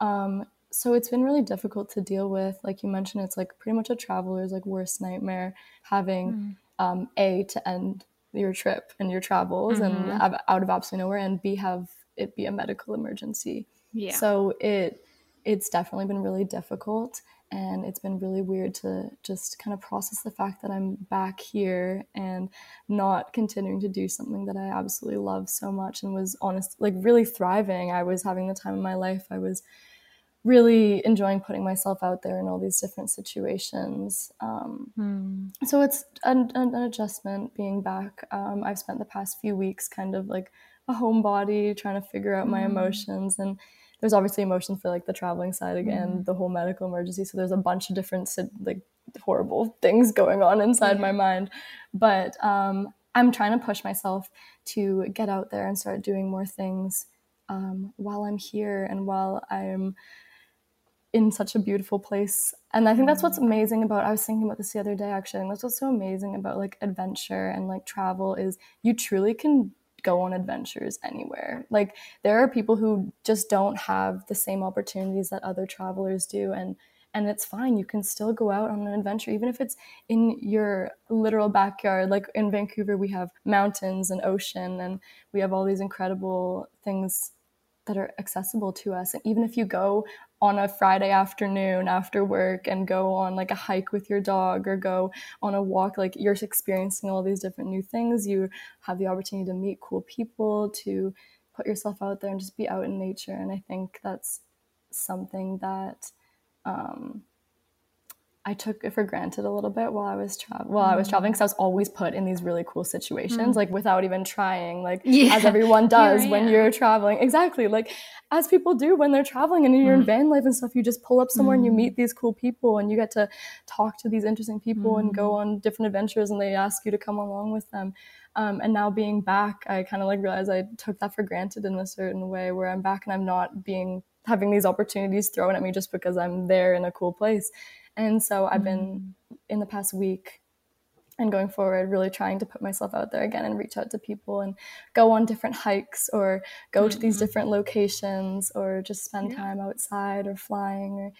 Um, so it's been really difficult to deal with. Like you mentioned, it's like pretty much a traveler's like worst nightmare having um, a to end your trip and your travels and Mhm. ab- out of absolutely nowhere, and b have it be a medical emergency. Yeah. So it it's definitely been really difficult and it's been really weird to just kind of process the fact that I'm back here and not continuing to do something that I absolutely love so much and was honest like really thriving. I was having the time of my life. I was really enjoying putting myself out there in all these different situations. Um, Hmm. so it's an, an, adjustment being back. Um, I've spent the past few weeks kind of like a homebody, trying to figure out my Mm. emotions. And there's obviously emotions for like the traveling side again, Mm. the whole medical emergency. So there's a bunch of different like horrible things going on inside my mind. But um, I'm trying to push myself to get out there and start doing more things um, while I'm here and while I'm in such a beautiful place. And I think that's what's mm. amazing about I was thinking about this the other day actually. And that's what's so amazing about like adventure and like travel is you truly can go on adventures anywhere. Like there are people who just don't have the same opportunities that other travelers do and and it's fine. You can still go out on an adventure even if it's in your literal backyard. Like in Vancouver we have mountains and ocean and we have all these incredible things that are accessible to us. And even if you go on a Friday afternoon after work and go on like a hike with your dog or go on a walk, like you're experiencing all these different new things. You have the opportunity to meet cool people, to put yourself out there and just be out in nature. And I think that's something that um, I took it for granted a little bit while I was tra- while I was mm. traveling because I was always put in these really cool situations, mm. like without even trying, like yeah. as everyone does when you're traveling. Exactly, like as people do when they're traveling and you're mm. in van life and stuff. You just pull up somewhere and you meet mm. these cool people and you get to talk to these interesting people and go mm. on different adventures and they ask you to come along with them. Um, and now being back, I kind of like realized I took that for granted in a certain way where I'm back and I'm not being having these opportunities thrown at me just because I'm there in a cool place. And so I've been mm. in the past week and going forward really trying to put myself out there again and reach out to people and go on different hikes or go mm-hmm. to these mm-hmm. different locations or just spend yeah. time outside or flying or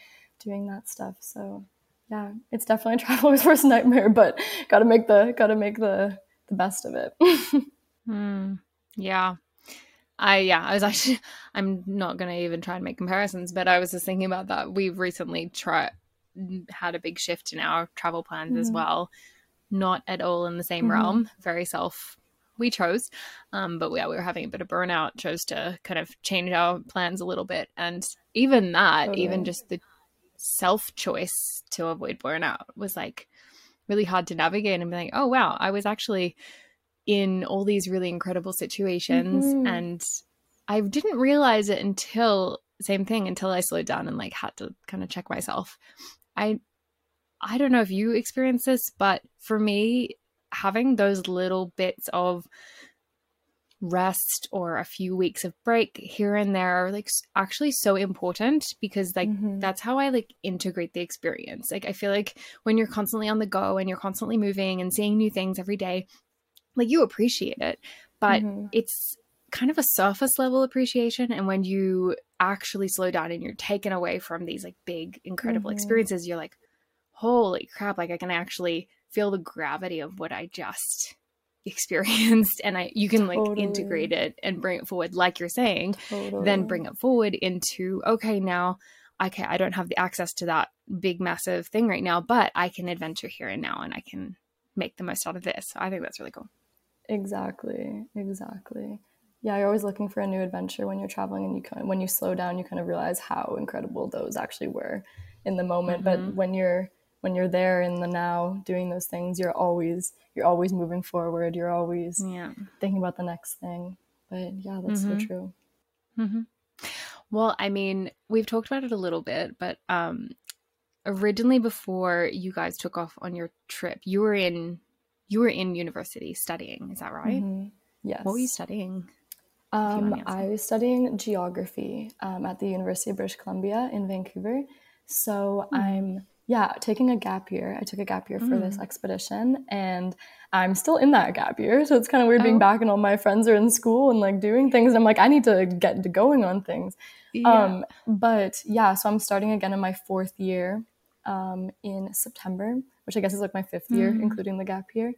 doing that stuff. So yeah, it's definitely a traveler's worst nightmare, but gotta make the gotta make the the best of it. mm, yeah. I yeah, I was actually I'm not gonna even try and make comparisons, but I was just thinking about that. We've recently tried had a big shift in our travel plans mm-hmm. as well. Not at all in the same mm-hmm. realm. Very self we chose. Um, but yeah, we were having a bit of burnout, chose to kind of change our plans a little bit. And even that, totally. even just the self choice to avoid burnout was like really hard to navigate and be like, oh wow, I was actually in all these really incredible situations mm-hmm. and I didn't realize it until same thing until I slowed down and like had to kind of check myself. I I don't know if you experience this, but for me, having those little bits of rest or a few weeks of break here and there are like actually so important because like mm-hmm. that's how I like integrate the experience. Like I feel like when you're constantly on the go and you're constantly moving and seeing new things every day, like you appreciate it, but mm-hmm. it's kind of a surface level appreciation and when you actually slow down and you're taken away from these like big incredible mm-hmm. experiences you're like holy crap like i can actually feel the gravity of what i just experienced and i you can like integrate it and bring it forward like you're saying totally. then bring it forward into okay now okay i don't have the access to that big massive thing right now but i can adventure here and now and i can make the most out of this i think that's really cool exactly exactly yeah, you're always looking for a new adventure when you're traveling, and you kind of, when you slow down, you kind of realize how incredible those actually were in the moment. Mm-hmm. But when you're when you're there in the now doing those things, you're always you're always moving forward. You're always yeah. thinking about the next thing. But yeah, that's mm-hmm. so true. Mm-hmm. Well, I mean, we've talked about it a little bit, but um, originally before you guys took off on your trip, you were in you were in university studying. Is that right? Mm-hmm. Yes. What were you studying? Um, I was studying geography um, at the University of British Columbia in Vancouver. So mm. I'm, yeah, taking a gap year. I took a gap year for mm. this hmm. expedition and I'm still in that gap year. So it's kind of weird oh. being back and all my friends are in school and like doing things. And I'm like, I need to get going on things. Yeah. Um, but yeah, so I'm starting again in my fourth year um, in September, which I guess is like my fifth year, mm. including the gap year.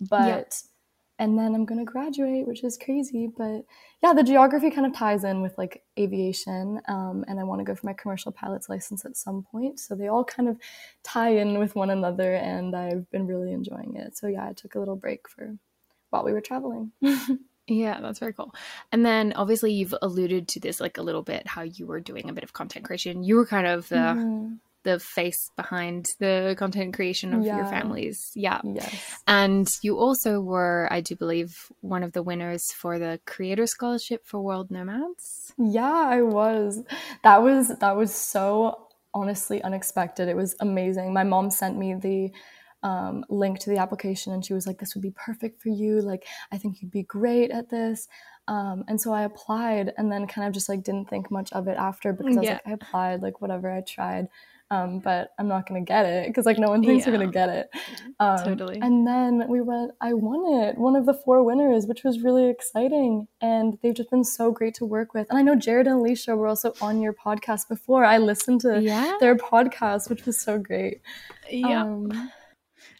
But yeah and then I'm going to graduate, which is crazy. But yeah, the geography kind of ties in with like aviation. Um, and I want to go for my commercial pilot's license at some point. So they all kind of tie in with one another. And I've been really enjoying it. So yeah, I took a little break for while we were traveling. yeah, that's very cool. And then obviously you've alluded to this like a little bit how you were doing a bit of content creation. You were kind of the. Mm-hmm the face behind the content creation of yeah. your families. Yeah. Yes. And you also were, I do believe, one of the winners for the Creator Scholarship for World Nomads. Yeah, I was. That was that was so honestly unexpected. It was amazing. My mom sent me the um, link to the application and she was like, This would be perfect for you. Like, I think you'd be great at this. Um, and so I applied and then kind of just like didn't think much of it after because I was yeah. like, I applied, like, whatever, I tried um, but I'm not gonna get it because like no one thinks yeah. you're gonna get it. Um, totally. And then we went. I won it, one of the four winners, which was really exciting. And they've just been so great to work with. And I know Jared and Alicia were also on your podcast before. I listened to yeah. their podcast, which was so great. Yeah. Um,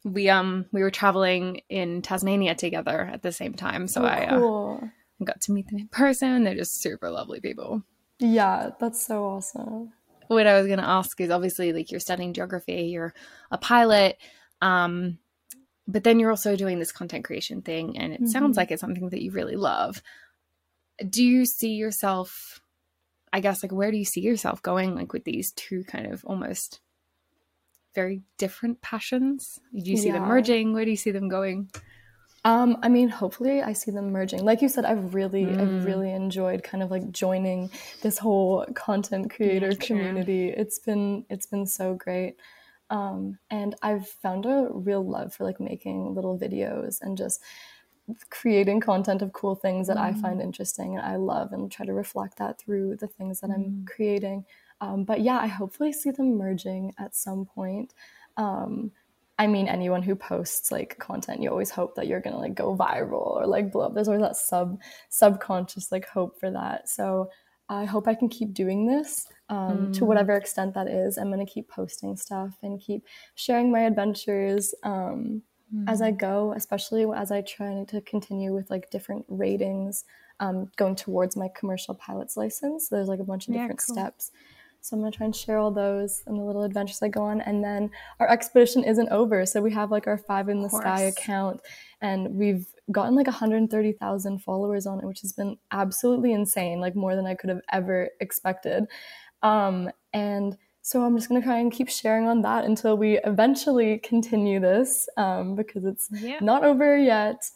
we um we were traveling in Tasmania together at the same time, so oh, I uh, got to meet them in person. They're just super lovely people. Yeah, that's so awesome what I was going to ask is obviously like you're studying geography, you're a pilot, um, but then you're also doing this content creation thing, and it mm-hmm. sounds like it's something that you really love. Do you see yourself? I guess like where do you see yourself going like with these two kind of almost very different passions? Do you see Yeah. them merging? Where do you see them going? Um, I mean, hopefully I see them merging. Like you said, I've really, Mm. I've really enjoyed kind of like joining this whole content creator Yeah, community. It's been, it's been so great. Um, and I've found a real love for like making little videos and just creating content of cool things that I find interesting and I love and try to reflect that through the things that I'm creating. Um, but yeah, I hopefully see them merging at some point. Um, I mean, anyone who posts like content, you always hope that you're gonna like go viral or like blow up. There's always that sub subconscious like hope for that. So I hope I can keep doing this um, to whatever extent that is. I'm gonna keep posting stuff and keep sharing my adventures um, as I go, especially as I try to continue with like different ratings, um, going towards my commercial pilot's license. So there's like a bunch of Yeah, different cool. steps. So I'm gonna try and share all those and the little adventures I go on. And then our expedition isn't over. So we have like our five in the sky account and we've gotten like 130,000 followers on it, which has been absolutely insane, like more than I could have ever expected. Um, and so I'm just gonna try and keep sharing on that until we eventually continue this um, because it's Yeah. not over yet.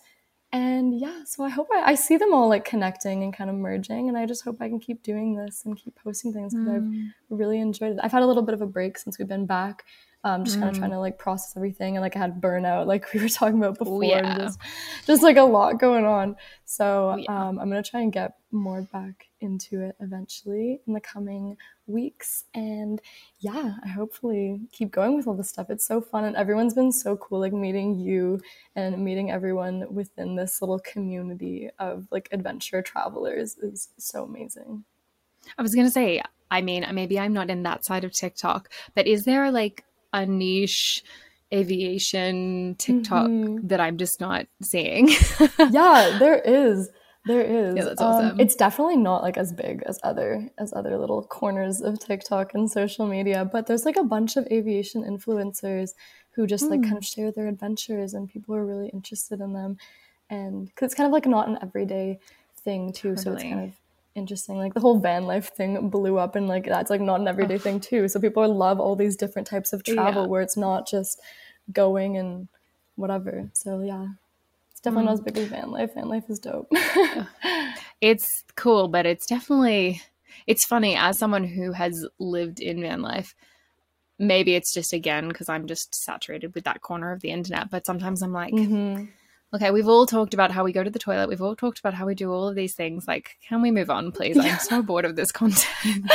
And yeah, so I hope I, I see them all like connecting and kind of merging, and I just hope I can keep doing this and keep posting things because I've really enjoyed it. I've had a little bit of a break since we've been back, um, just kind of trying to like process everything, and like I had burnout, like we were talking about before, yeah. and just just like a lot going on. So yeah. um, I'm gonna try and get more back into it eventually in the coming weeks, and yeah, I hopefully keep going with all this stuff. It's so fun, and everyone's been so cool, like meeting you and meeting everyone within this little community of like adventure travelers is so amazing. I was gonna say, I mean, maybe I'm not in that side of TikTok, but is there like a niche aviation TikTok Mhm. that I'm just not seeing? yeah, there is. There is. Yeah, that's Um, awesome. it's definitely not like as big as other as other little corners of TikTok and social media, but there's like a bunch of aviation influencers who just like Hmm. kind of share their adventures, and people are really interested in them. And because it's kind of like not an everyday thing too, so it's kind of interesting. Like the whole van life thing blew up, and like that's like not an everyday thing too. So people love all these different types of travel Yeah. where it's not just going and whatever. So yeah. Definitely not as big as van life. Van life is dope. it's cool, but it's definitely it's funny as someone who has lived in van life. Maybe it's just again because I'm just saturated with that corner of the internet, but sometimes I'm like, hmm okay, we've all talked about how we go to the toilet, we've all talked about how we do all of these things. Like, can we move on, please? I'm so bored of this content.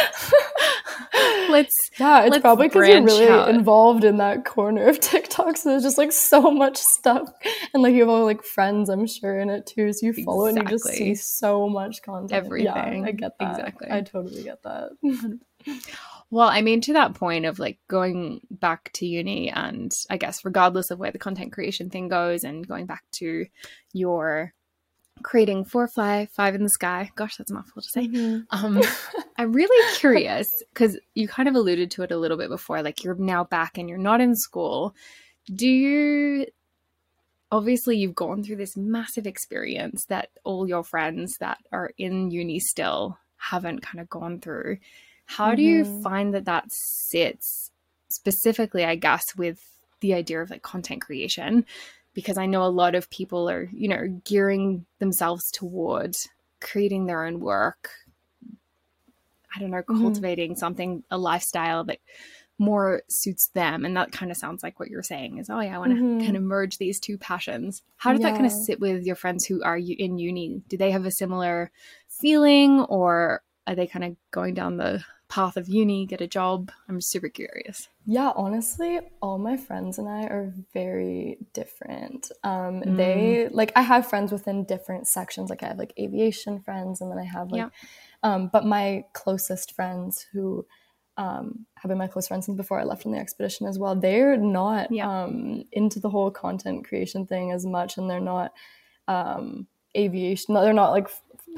Let's Yeah, it's Let's probably because you're really out. involved in that corner of TikTok. So there's just like so much stuff, and like you have all like friends, I'm sure, in it too. So you follow it and you just see so much content. Everything. Yeah, I get that. Exactly. I totally get that. Well, I mean, to that point of like going back to uni, and I guess regardless of where the content creation thing goes, and going back to your creating four fly, five in the sky. Gosh, that's a mouthful to say. Um, I'm really curious because you kind of alluded to it a little bit before. Like you're now back and you're not in school. Do you? Obviously, you've gone through this massive experience that all your friends that are in uni still haven't kind of gone through. How do you Mhm. find that that sits specifically, I guess, with the idea of like content creation? Because I know a lot of people are, you know, gearing themselves toward creating their own work. I don't know, Mhm. cultivating something, a lifestyle that more suits them. And that kind of sounds like what you're saying is, oh, yeah, I want to Mhm. kind of merge these two passions. How did that kind of sit with your friends who are in uni? Do they have a similar feeling or are they kind of going down the path of uni, get a job? I'm super curious. Yeah, honestly, all my friends and I are very different. Um, Mm. They like I have friends within different sections. Like I have like aviation friends, and then I have like, Yeah. um, but my closest friends who um, have been my close friends since before I left on the expedition as well. They're not Yeah. um, into the whole content creation thing as much, and they're not um, aviation. They're not like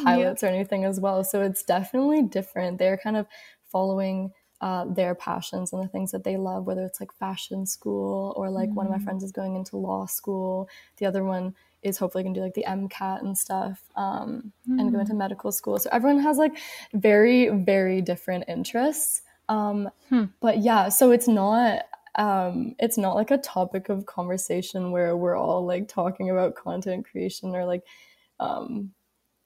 pilots or anything as well. So it's definitely different. They're kind of following uh, their passions and the things that they love, whether it's like fashion school or like one of my Mm. friends is going into law school. The other one is hopefully going to do like the MCAT and stuff um, and go into medical school. So everyone has like very, very different interests. Um, Hmm. But yeah, so it's not, um, it's not like a topic of conversation where we're all like talking about content creation or like um,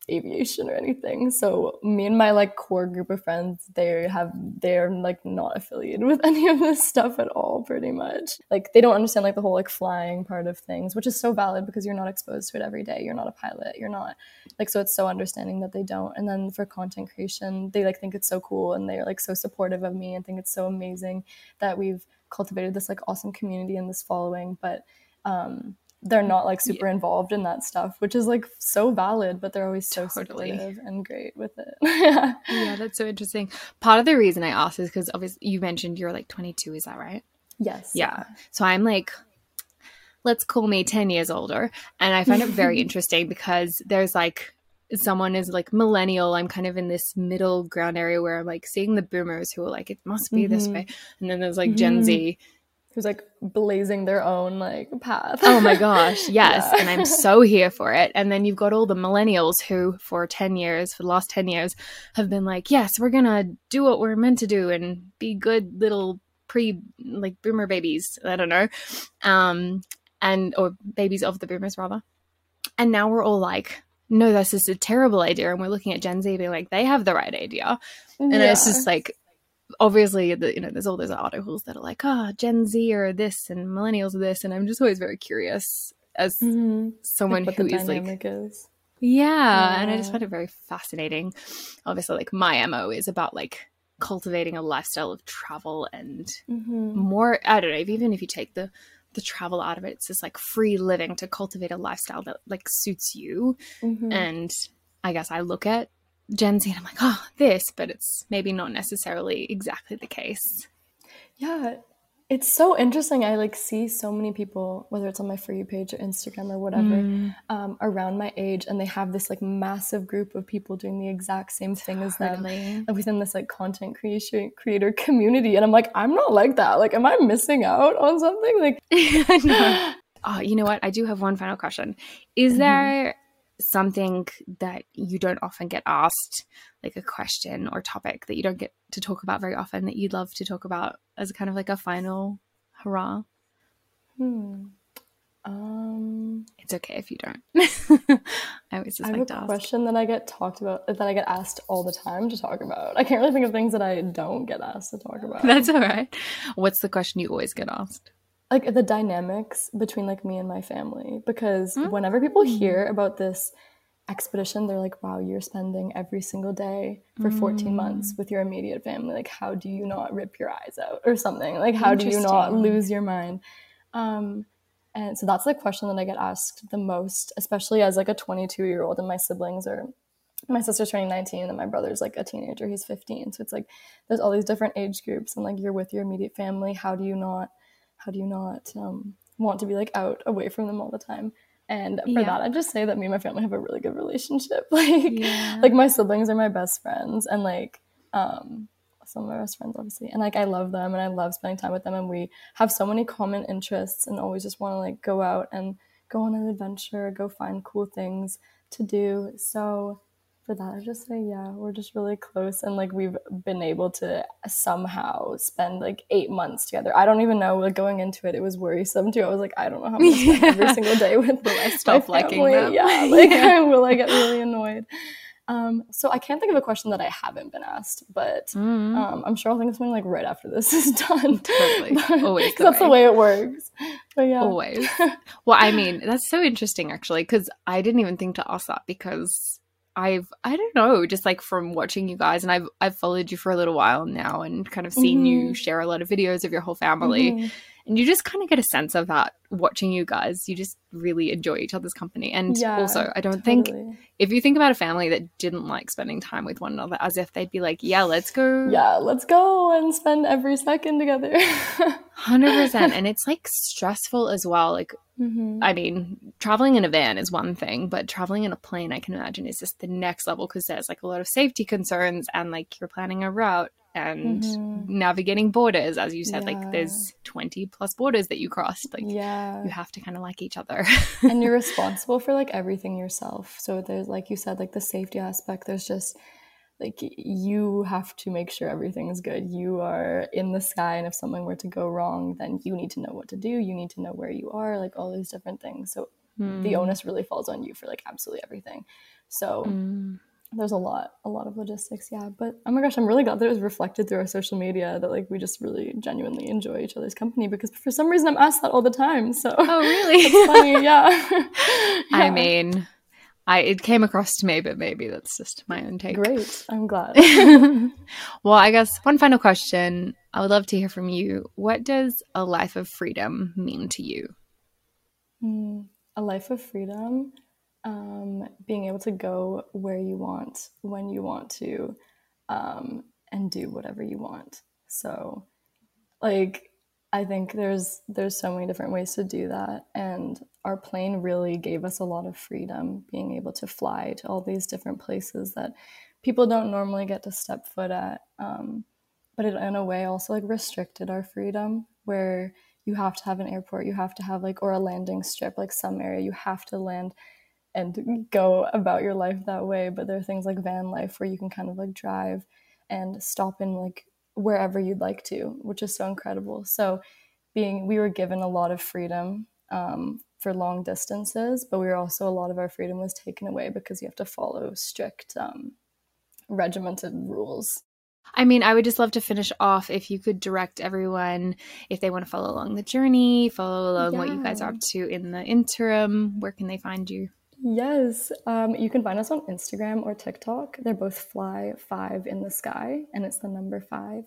aviation or anything. So me and my like core group of friends, they have they're like not affiliated with any of this stuff at all, pretty much. Like they don't understand like the whole like flying part of things, which is so valid because you're not exposed to it every day. You're not a pilot. You're not like so it's so understanding that they don't. And then for content creation, they like think it's so cool and they're like so supportive of me and think it's so amazing that we've cultivated this like awesome community and this following. But um they're not like super yeah. involved in that stuff, which is like so valid, but they're always so totally. supportive and great with it. yeah. yeah, that's so interesting. Part of the reason I asked is because obviously you mentioned you're like 22, is that right? Yes. Yeah. So I'm like, let's call me 10 years older. And I find it very interesting because there's like, someone is like millennial i'm kind of in this middle ground area where i'm like seeing the boomers who are like it must be mm-hmm. this way and then there's like mm-hmm. gen z who's like blazing their own like path. oh my gosh, yes. Yeah. And I'm so here for it. And then you've got all the millennials who for 10 years, for the last 10 years, have been like, yes, we're going to do what we're meant to do and be good little pre like boomer babies. I don't know. Um and or babies of the boomers rather. And now we're all like, no, this is a terrible idea. And we're looking at Gen Z being like, they have the right idea. And yeah. it's just like obviously the, you know there's all those articles that are like ah oh, gen z or this and millennials are this and i'm just always very curious as mm-hmm. someone like who is like is. Yeah, yeah, and i just find it very fascinating obviously like my mo is about like cultivating a lifestyle of travel and mm-hmm. more i don't know even if you take the the travel out of it it's just like free living to cultivate a lifestyle that like suits you mm-hmm. and i guess i look at Gen Z, and I'm like, oh, this, but it's maybe not necessarily exactly the case. Yeah, it's so interesting. I like see so many people, whether it's on my for you page or Instagram or whatever, mm. um, around my age, and they have this like massive group of people doing the exact same thing as them within this like content creation creator community. And I'm like, I'm not like that. Like, am I missing out on something? Like, oh, you know what? I do have one final question. Is mm-hmm. there something that you don't often get asked, like a question or topic that you don't get to talk about very often that you'd love to talk about as kind of like a final hurrah? Hmm. Um, it's okay if you don't. I always just I like have a question that I get talked about that I get asked all the time to talk about. I can't really think of things that I don't get asked to talk about. That's all right. What's the question you always get asked? Like the dynamics between like me and my family because mm-hmm. whenever people hear about this expedition they're like wow you're spending every single day for 14 mm. months with your immediate family. Like how do you not rip your eyes out? or something. Like how do you not lose your mind? Um and so that's the question that i get asked the most especially as like a 22 year old and my siblings are my sister's turning 19 and my brother's like a teenager he's 15 so it's like there's all these different age groups and like you're with your immediate family. How do you not how do you not um, want to be like out away from them all the time? And for yeah. that, I just say that me and my family have a really good relationship. Like, yeah. like my siblings are my best friends, and like, um, some of my best friends, obviously. And like, I love them, and I love spending time with them, and we have so many common interests, and always just want to like go out and go on an adventure, go find cool things to do. So for that, I just say, yeah, we're just really close. And like we've been able to somehow spend like eight months together. I don't even know, like going into it, it was worrisome too. I was like, I don't know how I'm yeah. every single day with will I stop liking them? Yeah, like yeah. will I get really annoyed? Um, so I can't think of a question that I haven't been asked, but mm. um, I'm sure I'll think of something like right after this is done. Totally, always. The that's way. the way it works. But yeah, always. well, I mean, that's so interesting actually, because I didn't even think to ask that because I've I don't know, just like from watching you guys and I've I've followed you for a little while now and kind of seen mm-hmm. you share a lot of videos of your whole family. Mm-hmm. And you just kind of get a sense of that watching you guys. You just really enjoy each other's company. And yeah, also, I don't totally. think if you think about a family that didn't like spending time with one another as if they'd be like, yeah, let's go. Yeah, let's go and spend every second together. 100%. And it's like stressful as well. Like, Mm-hmm. I mean, traveling in a van is one thing, but traveling in a plane, I can imagine, is just the next level because there's like a lot of safety concerns and like you're planning a route and mm-hmm. navigating borders. As you said, yeah. like there's 20 plus borders that you crossed. Like, yeah. you have to kind of like each other. and you're responsible for like everything yourself. So there's, like you said, like the safety aspect, there's just like you have to make sure everything is good you are in the sky and if something were to go wrong then you need to know what to do you need to know where you are like all these different things so mm. the onus really falls on you for like absolutely everything so mm. There's a lot a lot of logistics yeah but oh my gosh i'm really glad that it was reflected through our social media that like we just really genuinely enjoy each other's company because for some reason i'm asked that all the time so oh really it's funny yeah. yeah i mean I it came across to me, but maybe that's just my own take. Great, I'm glad. well, I guess one final question. I would love to hear from you. What does a life of freedom mean to you? Mm, a life of freedom, um, being able to go where you want, when you want to, um, and do whatever you want. So, like I think there's there's so many different ways to do that and our plane really gave us a lot of freedom being able to fly to all these different places that people don't normally get to step foot at um, but it in a way also like restricted our freedom where you have to have an airport you have to have like or a landing strip like some area you have to land and go about your life that way but there are things like van life where you can kind of like drive and stop in like wherever you'd like to, which is so incredible. So, being we were given a lot of freedom um, for long distances, but we were also a lot of our freedom was taken away because you have to follow strict, um, regimented rules. I mean, I would just love to finish off if you could direct everyone if they want to follow along the journey, follow along yeah. what you guys are up to in the interim. Where can they find you? Yes, um, you can find us on Instagram or TikTok. They're both fly five in the sky, and it's the number five.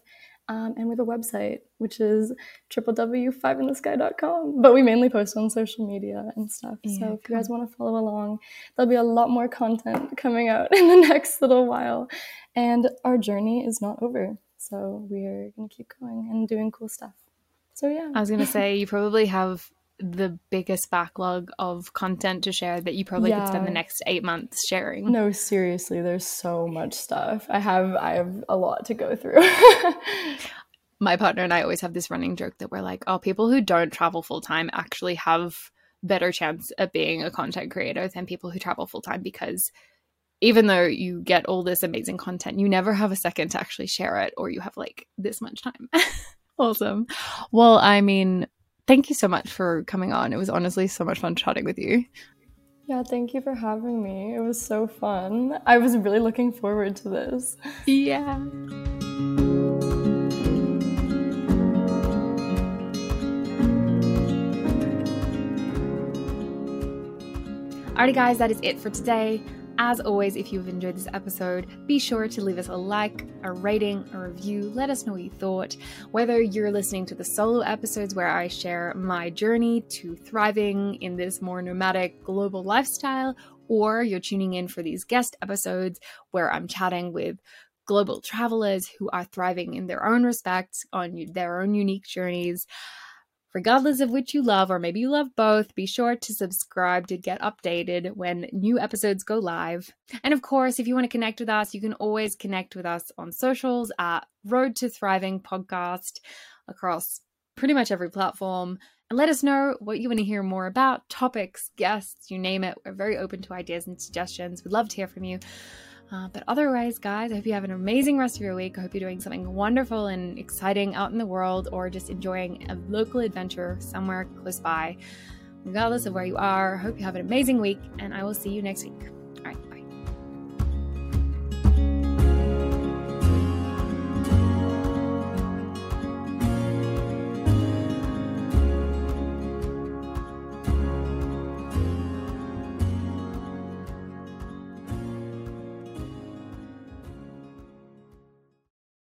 Um, and have a website, which is www.fiveinthesky.com. But we mainly post on social media and stuff. Yeah, so if you guys want to follow along, there'll be a lot more content coming out in the next little while. And our journey is not over. So we're going to keep going and doing cool stuff. So yeah. I was going to say, you probably have the biggest backlog of content to share that you probably yeah. could spend the next eight months sharing. No, seriously, there's so much stuff. I have I have a lot to go through. My partner and I always have this running joke that we're like, oh, people who don't travel full time actually have better chance at being a content creator than people who travel full time because even though you get all this amazing content, you never have a second to actually share it or you have like this much time. awesome. Well, I mean, thank you so much for coming on. It was honestly so much fun chatting with you. Yeah, thank you for having me. It was so fun. I was really looking forward to this. Yeah. Alrighty, guys, that is it for today. As always, if you've enjoyed this episode, be sure to leave us a like, a rating, a review. Let us know what you thought. Whether you're listening to the solo episodes where I share my journey to thriving in this more nomadic global lifestyle, or you're tuning in for these guest episodes where I'm chatting with global travelers who are thriving in their own respects on their own unique journeys. Regardless of which you love, or maybe you love both, be sure to subscribe to get updated when new episodes go live. And of course, if you want to connect with us, you can always connect with us on socials at Road to Thriving Podcast across pretty much every platform. And let us know what you want to hear more about, topics, guests, you name it. We're very open to ideas and suggestions. We'd love to hear from you. Uh, but otherwise, guys, I hope you have an amazing rest of your week. I hope you're doing something wonderful and exciting out in the world or just enjoying a local adventure somewhere close by. Regardless of where you are, I hope you have an amazing week, and I will see you next week.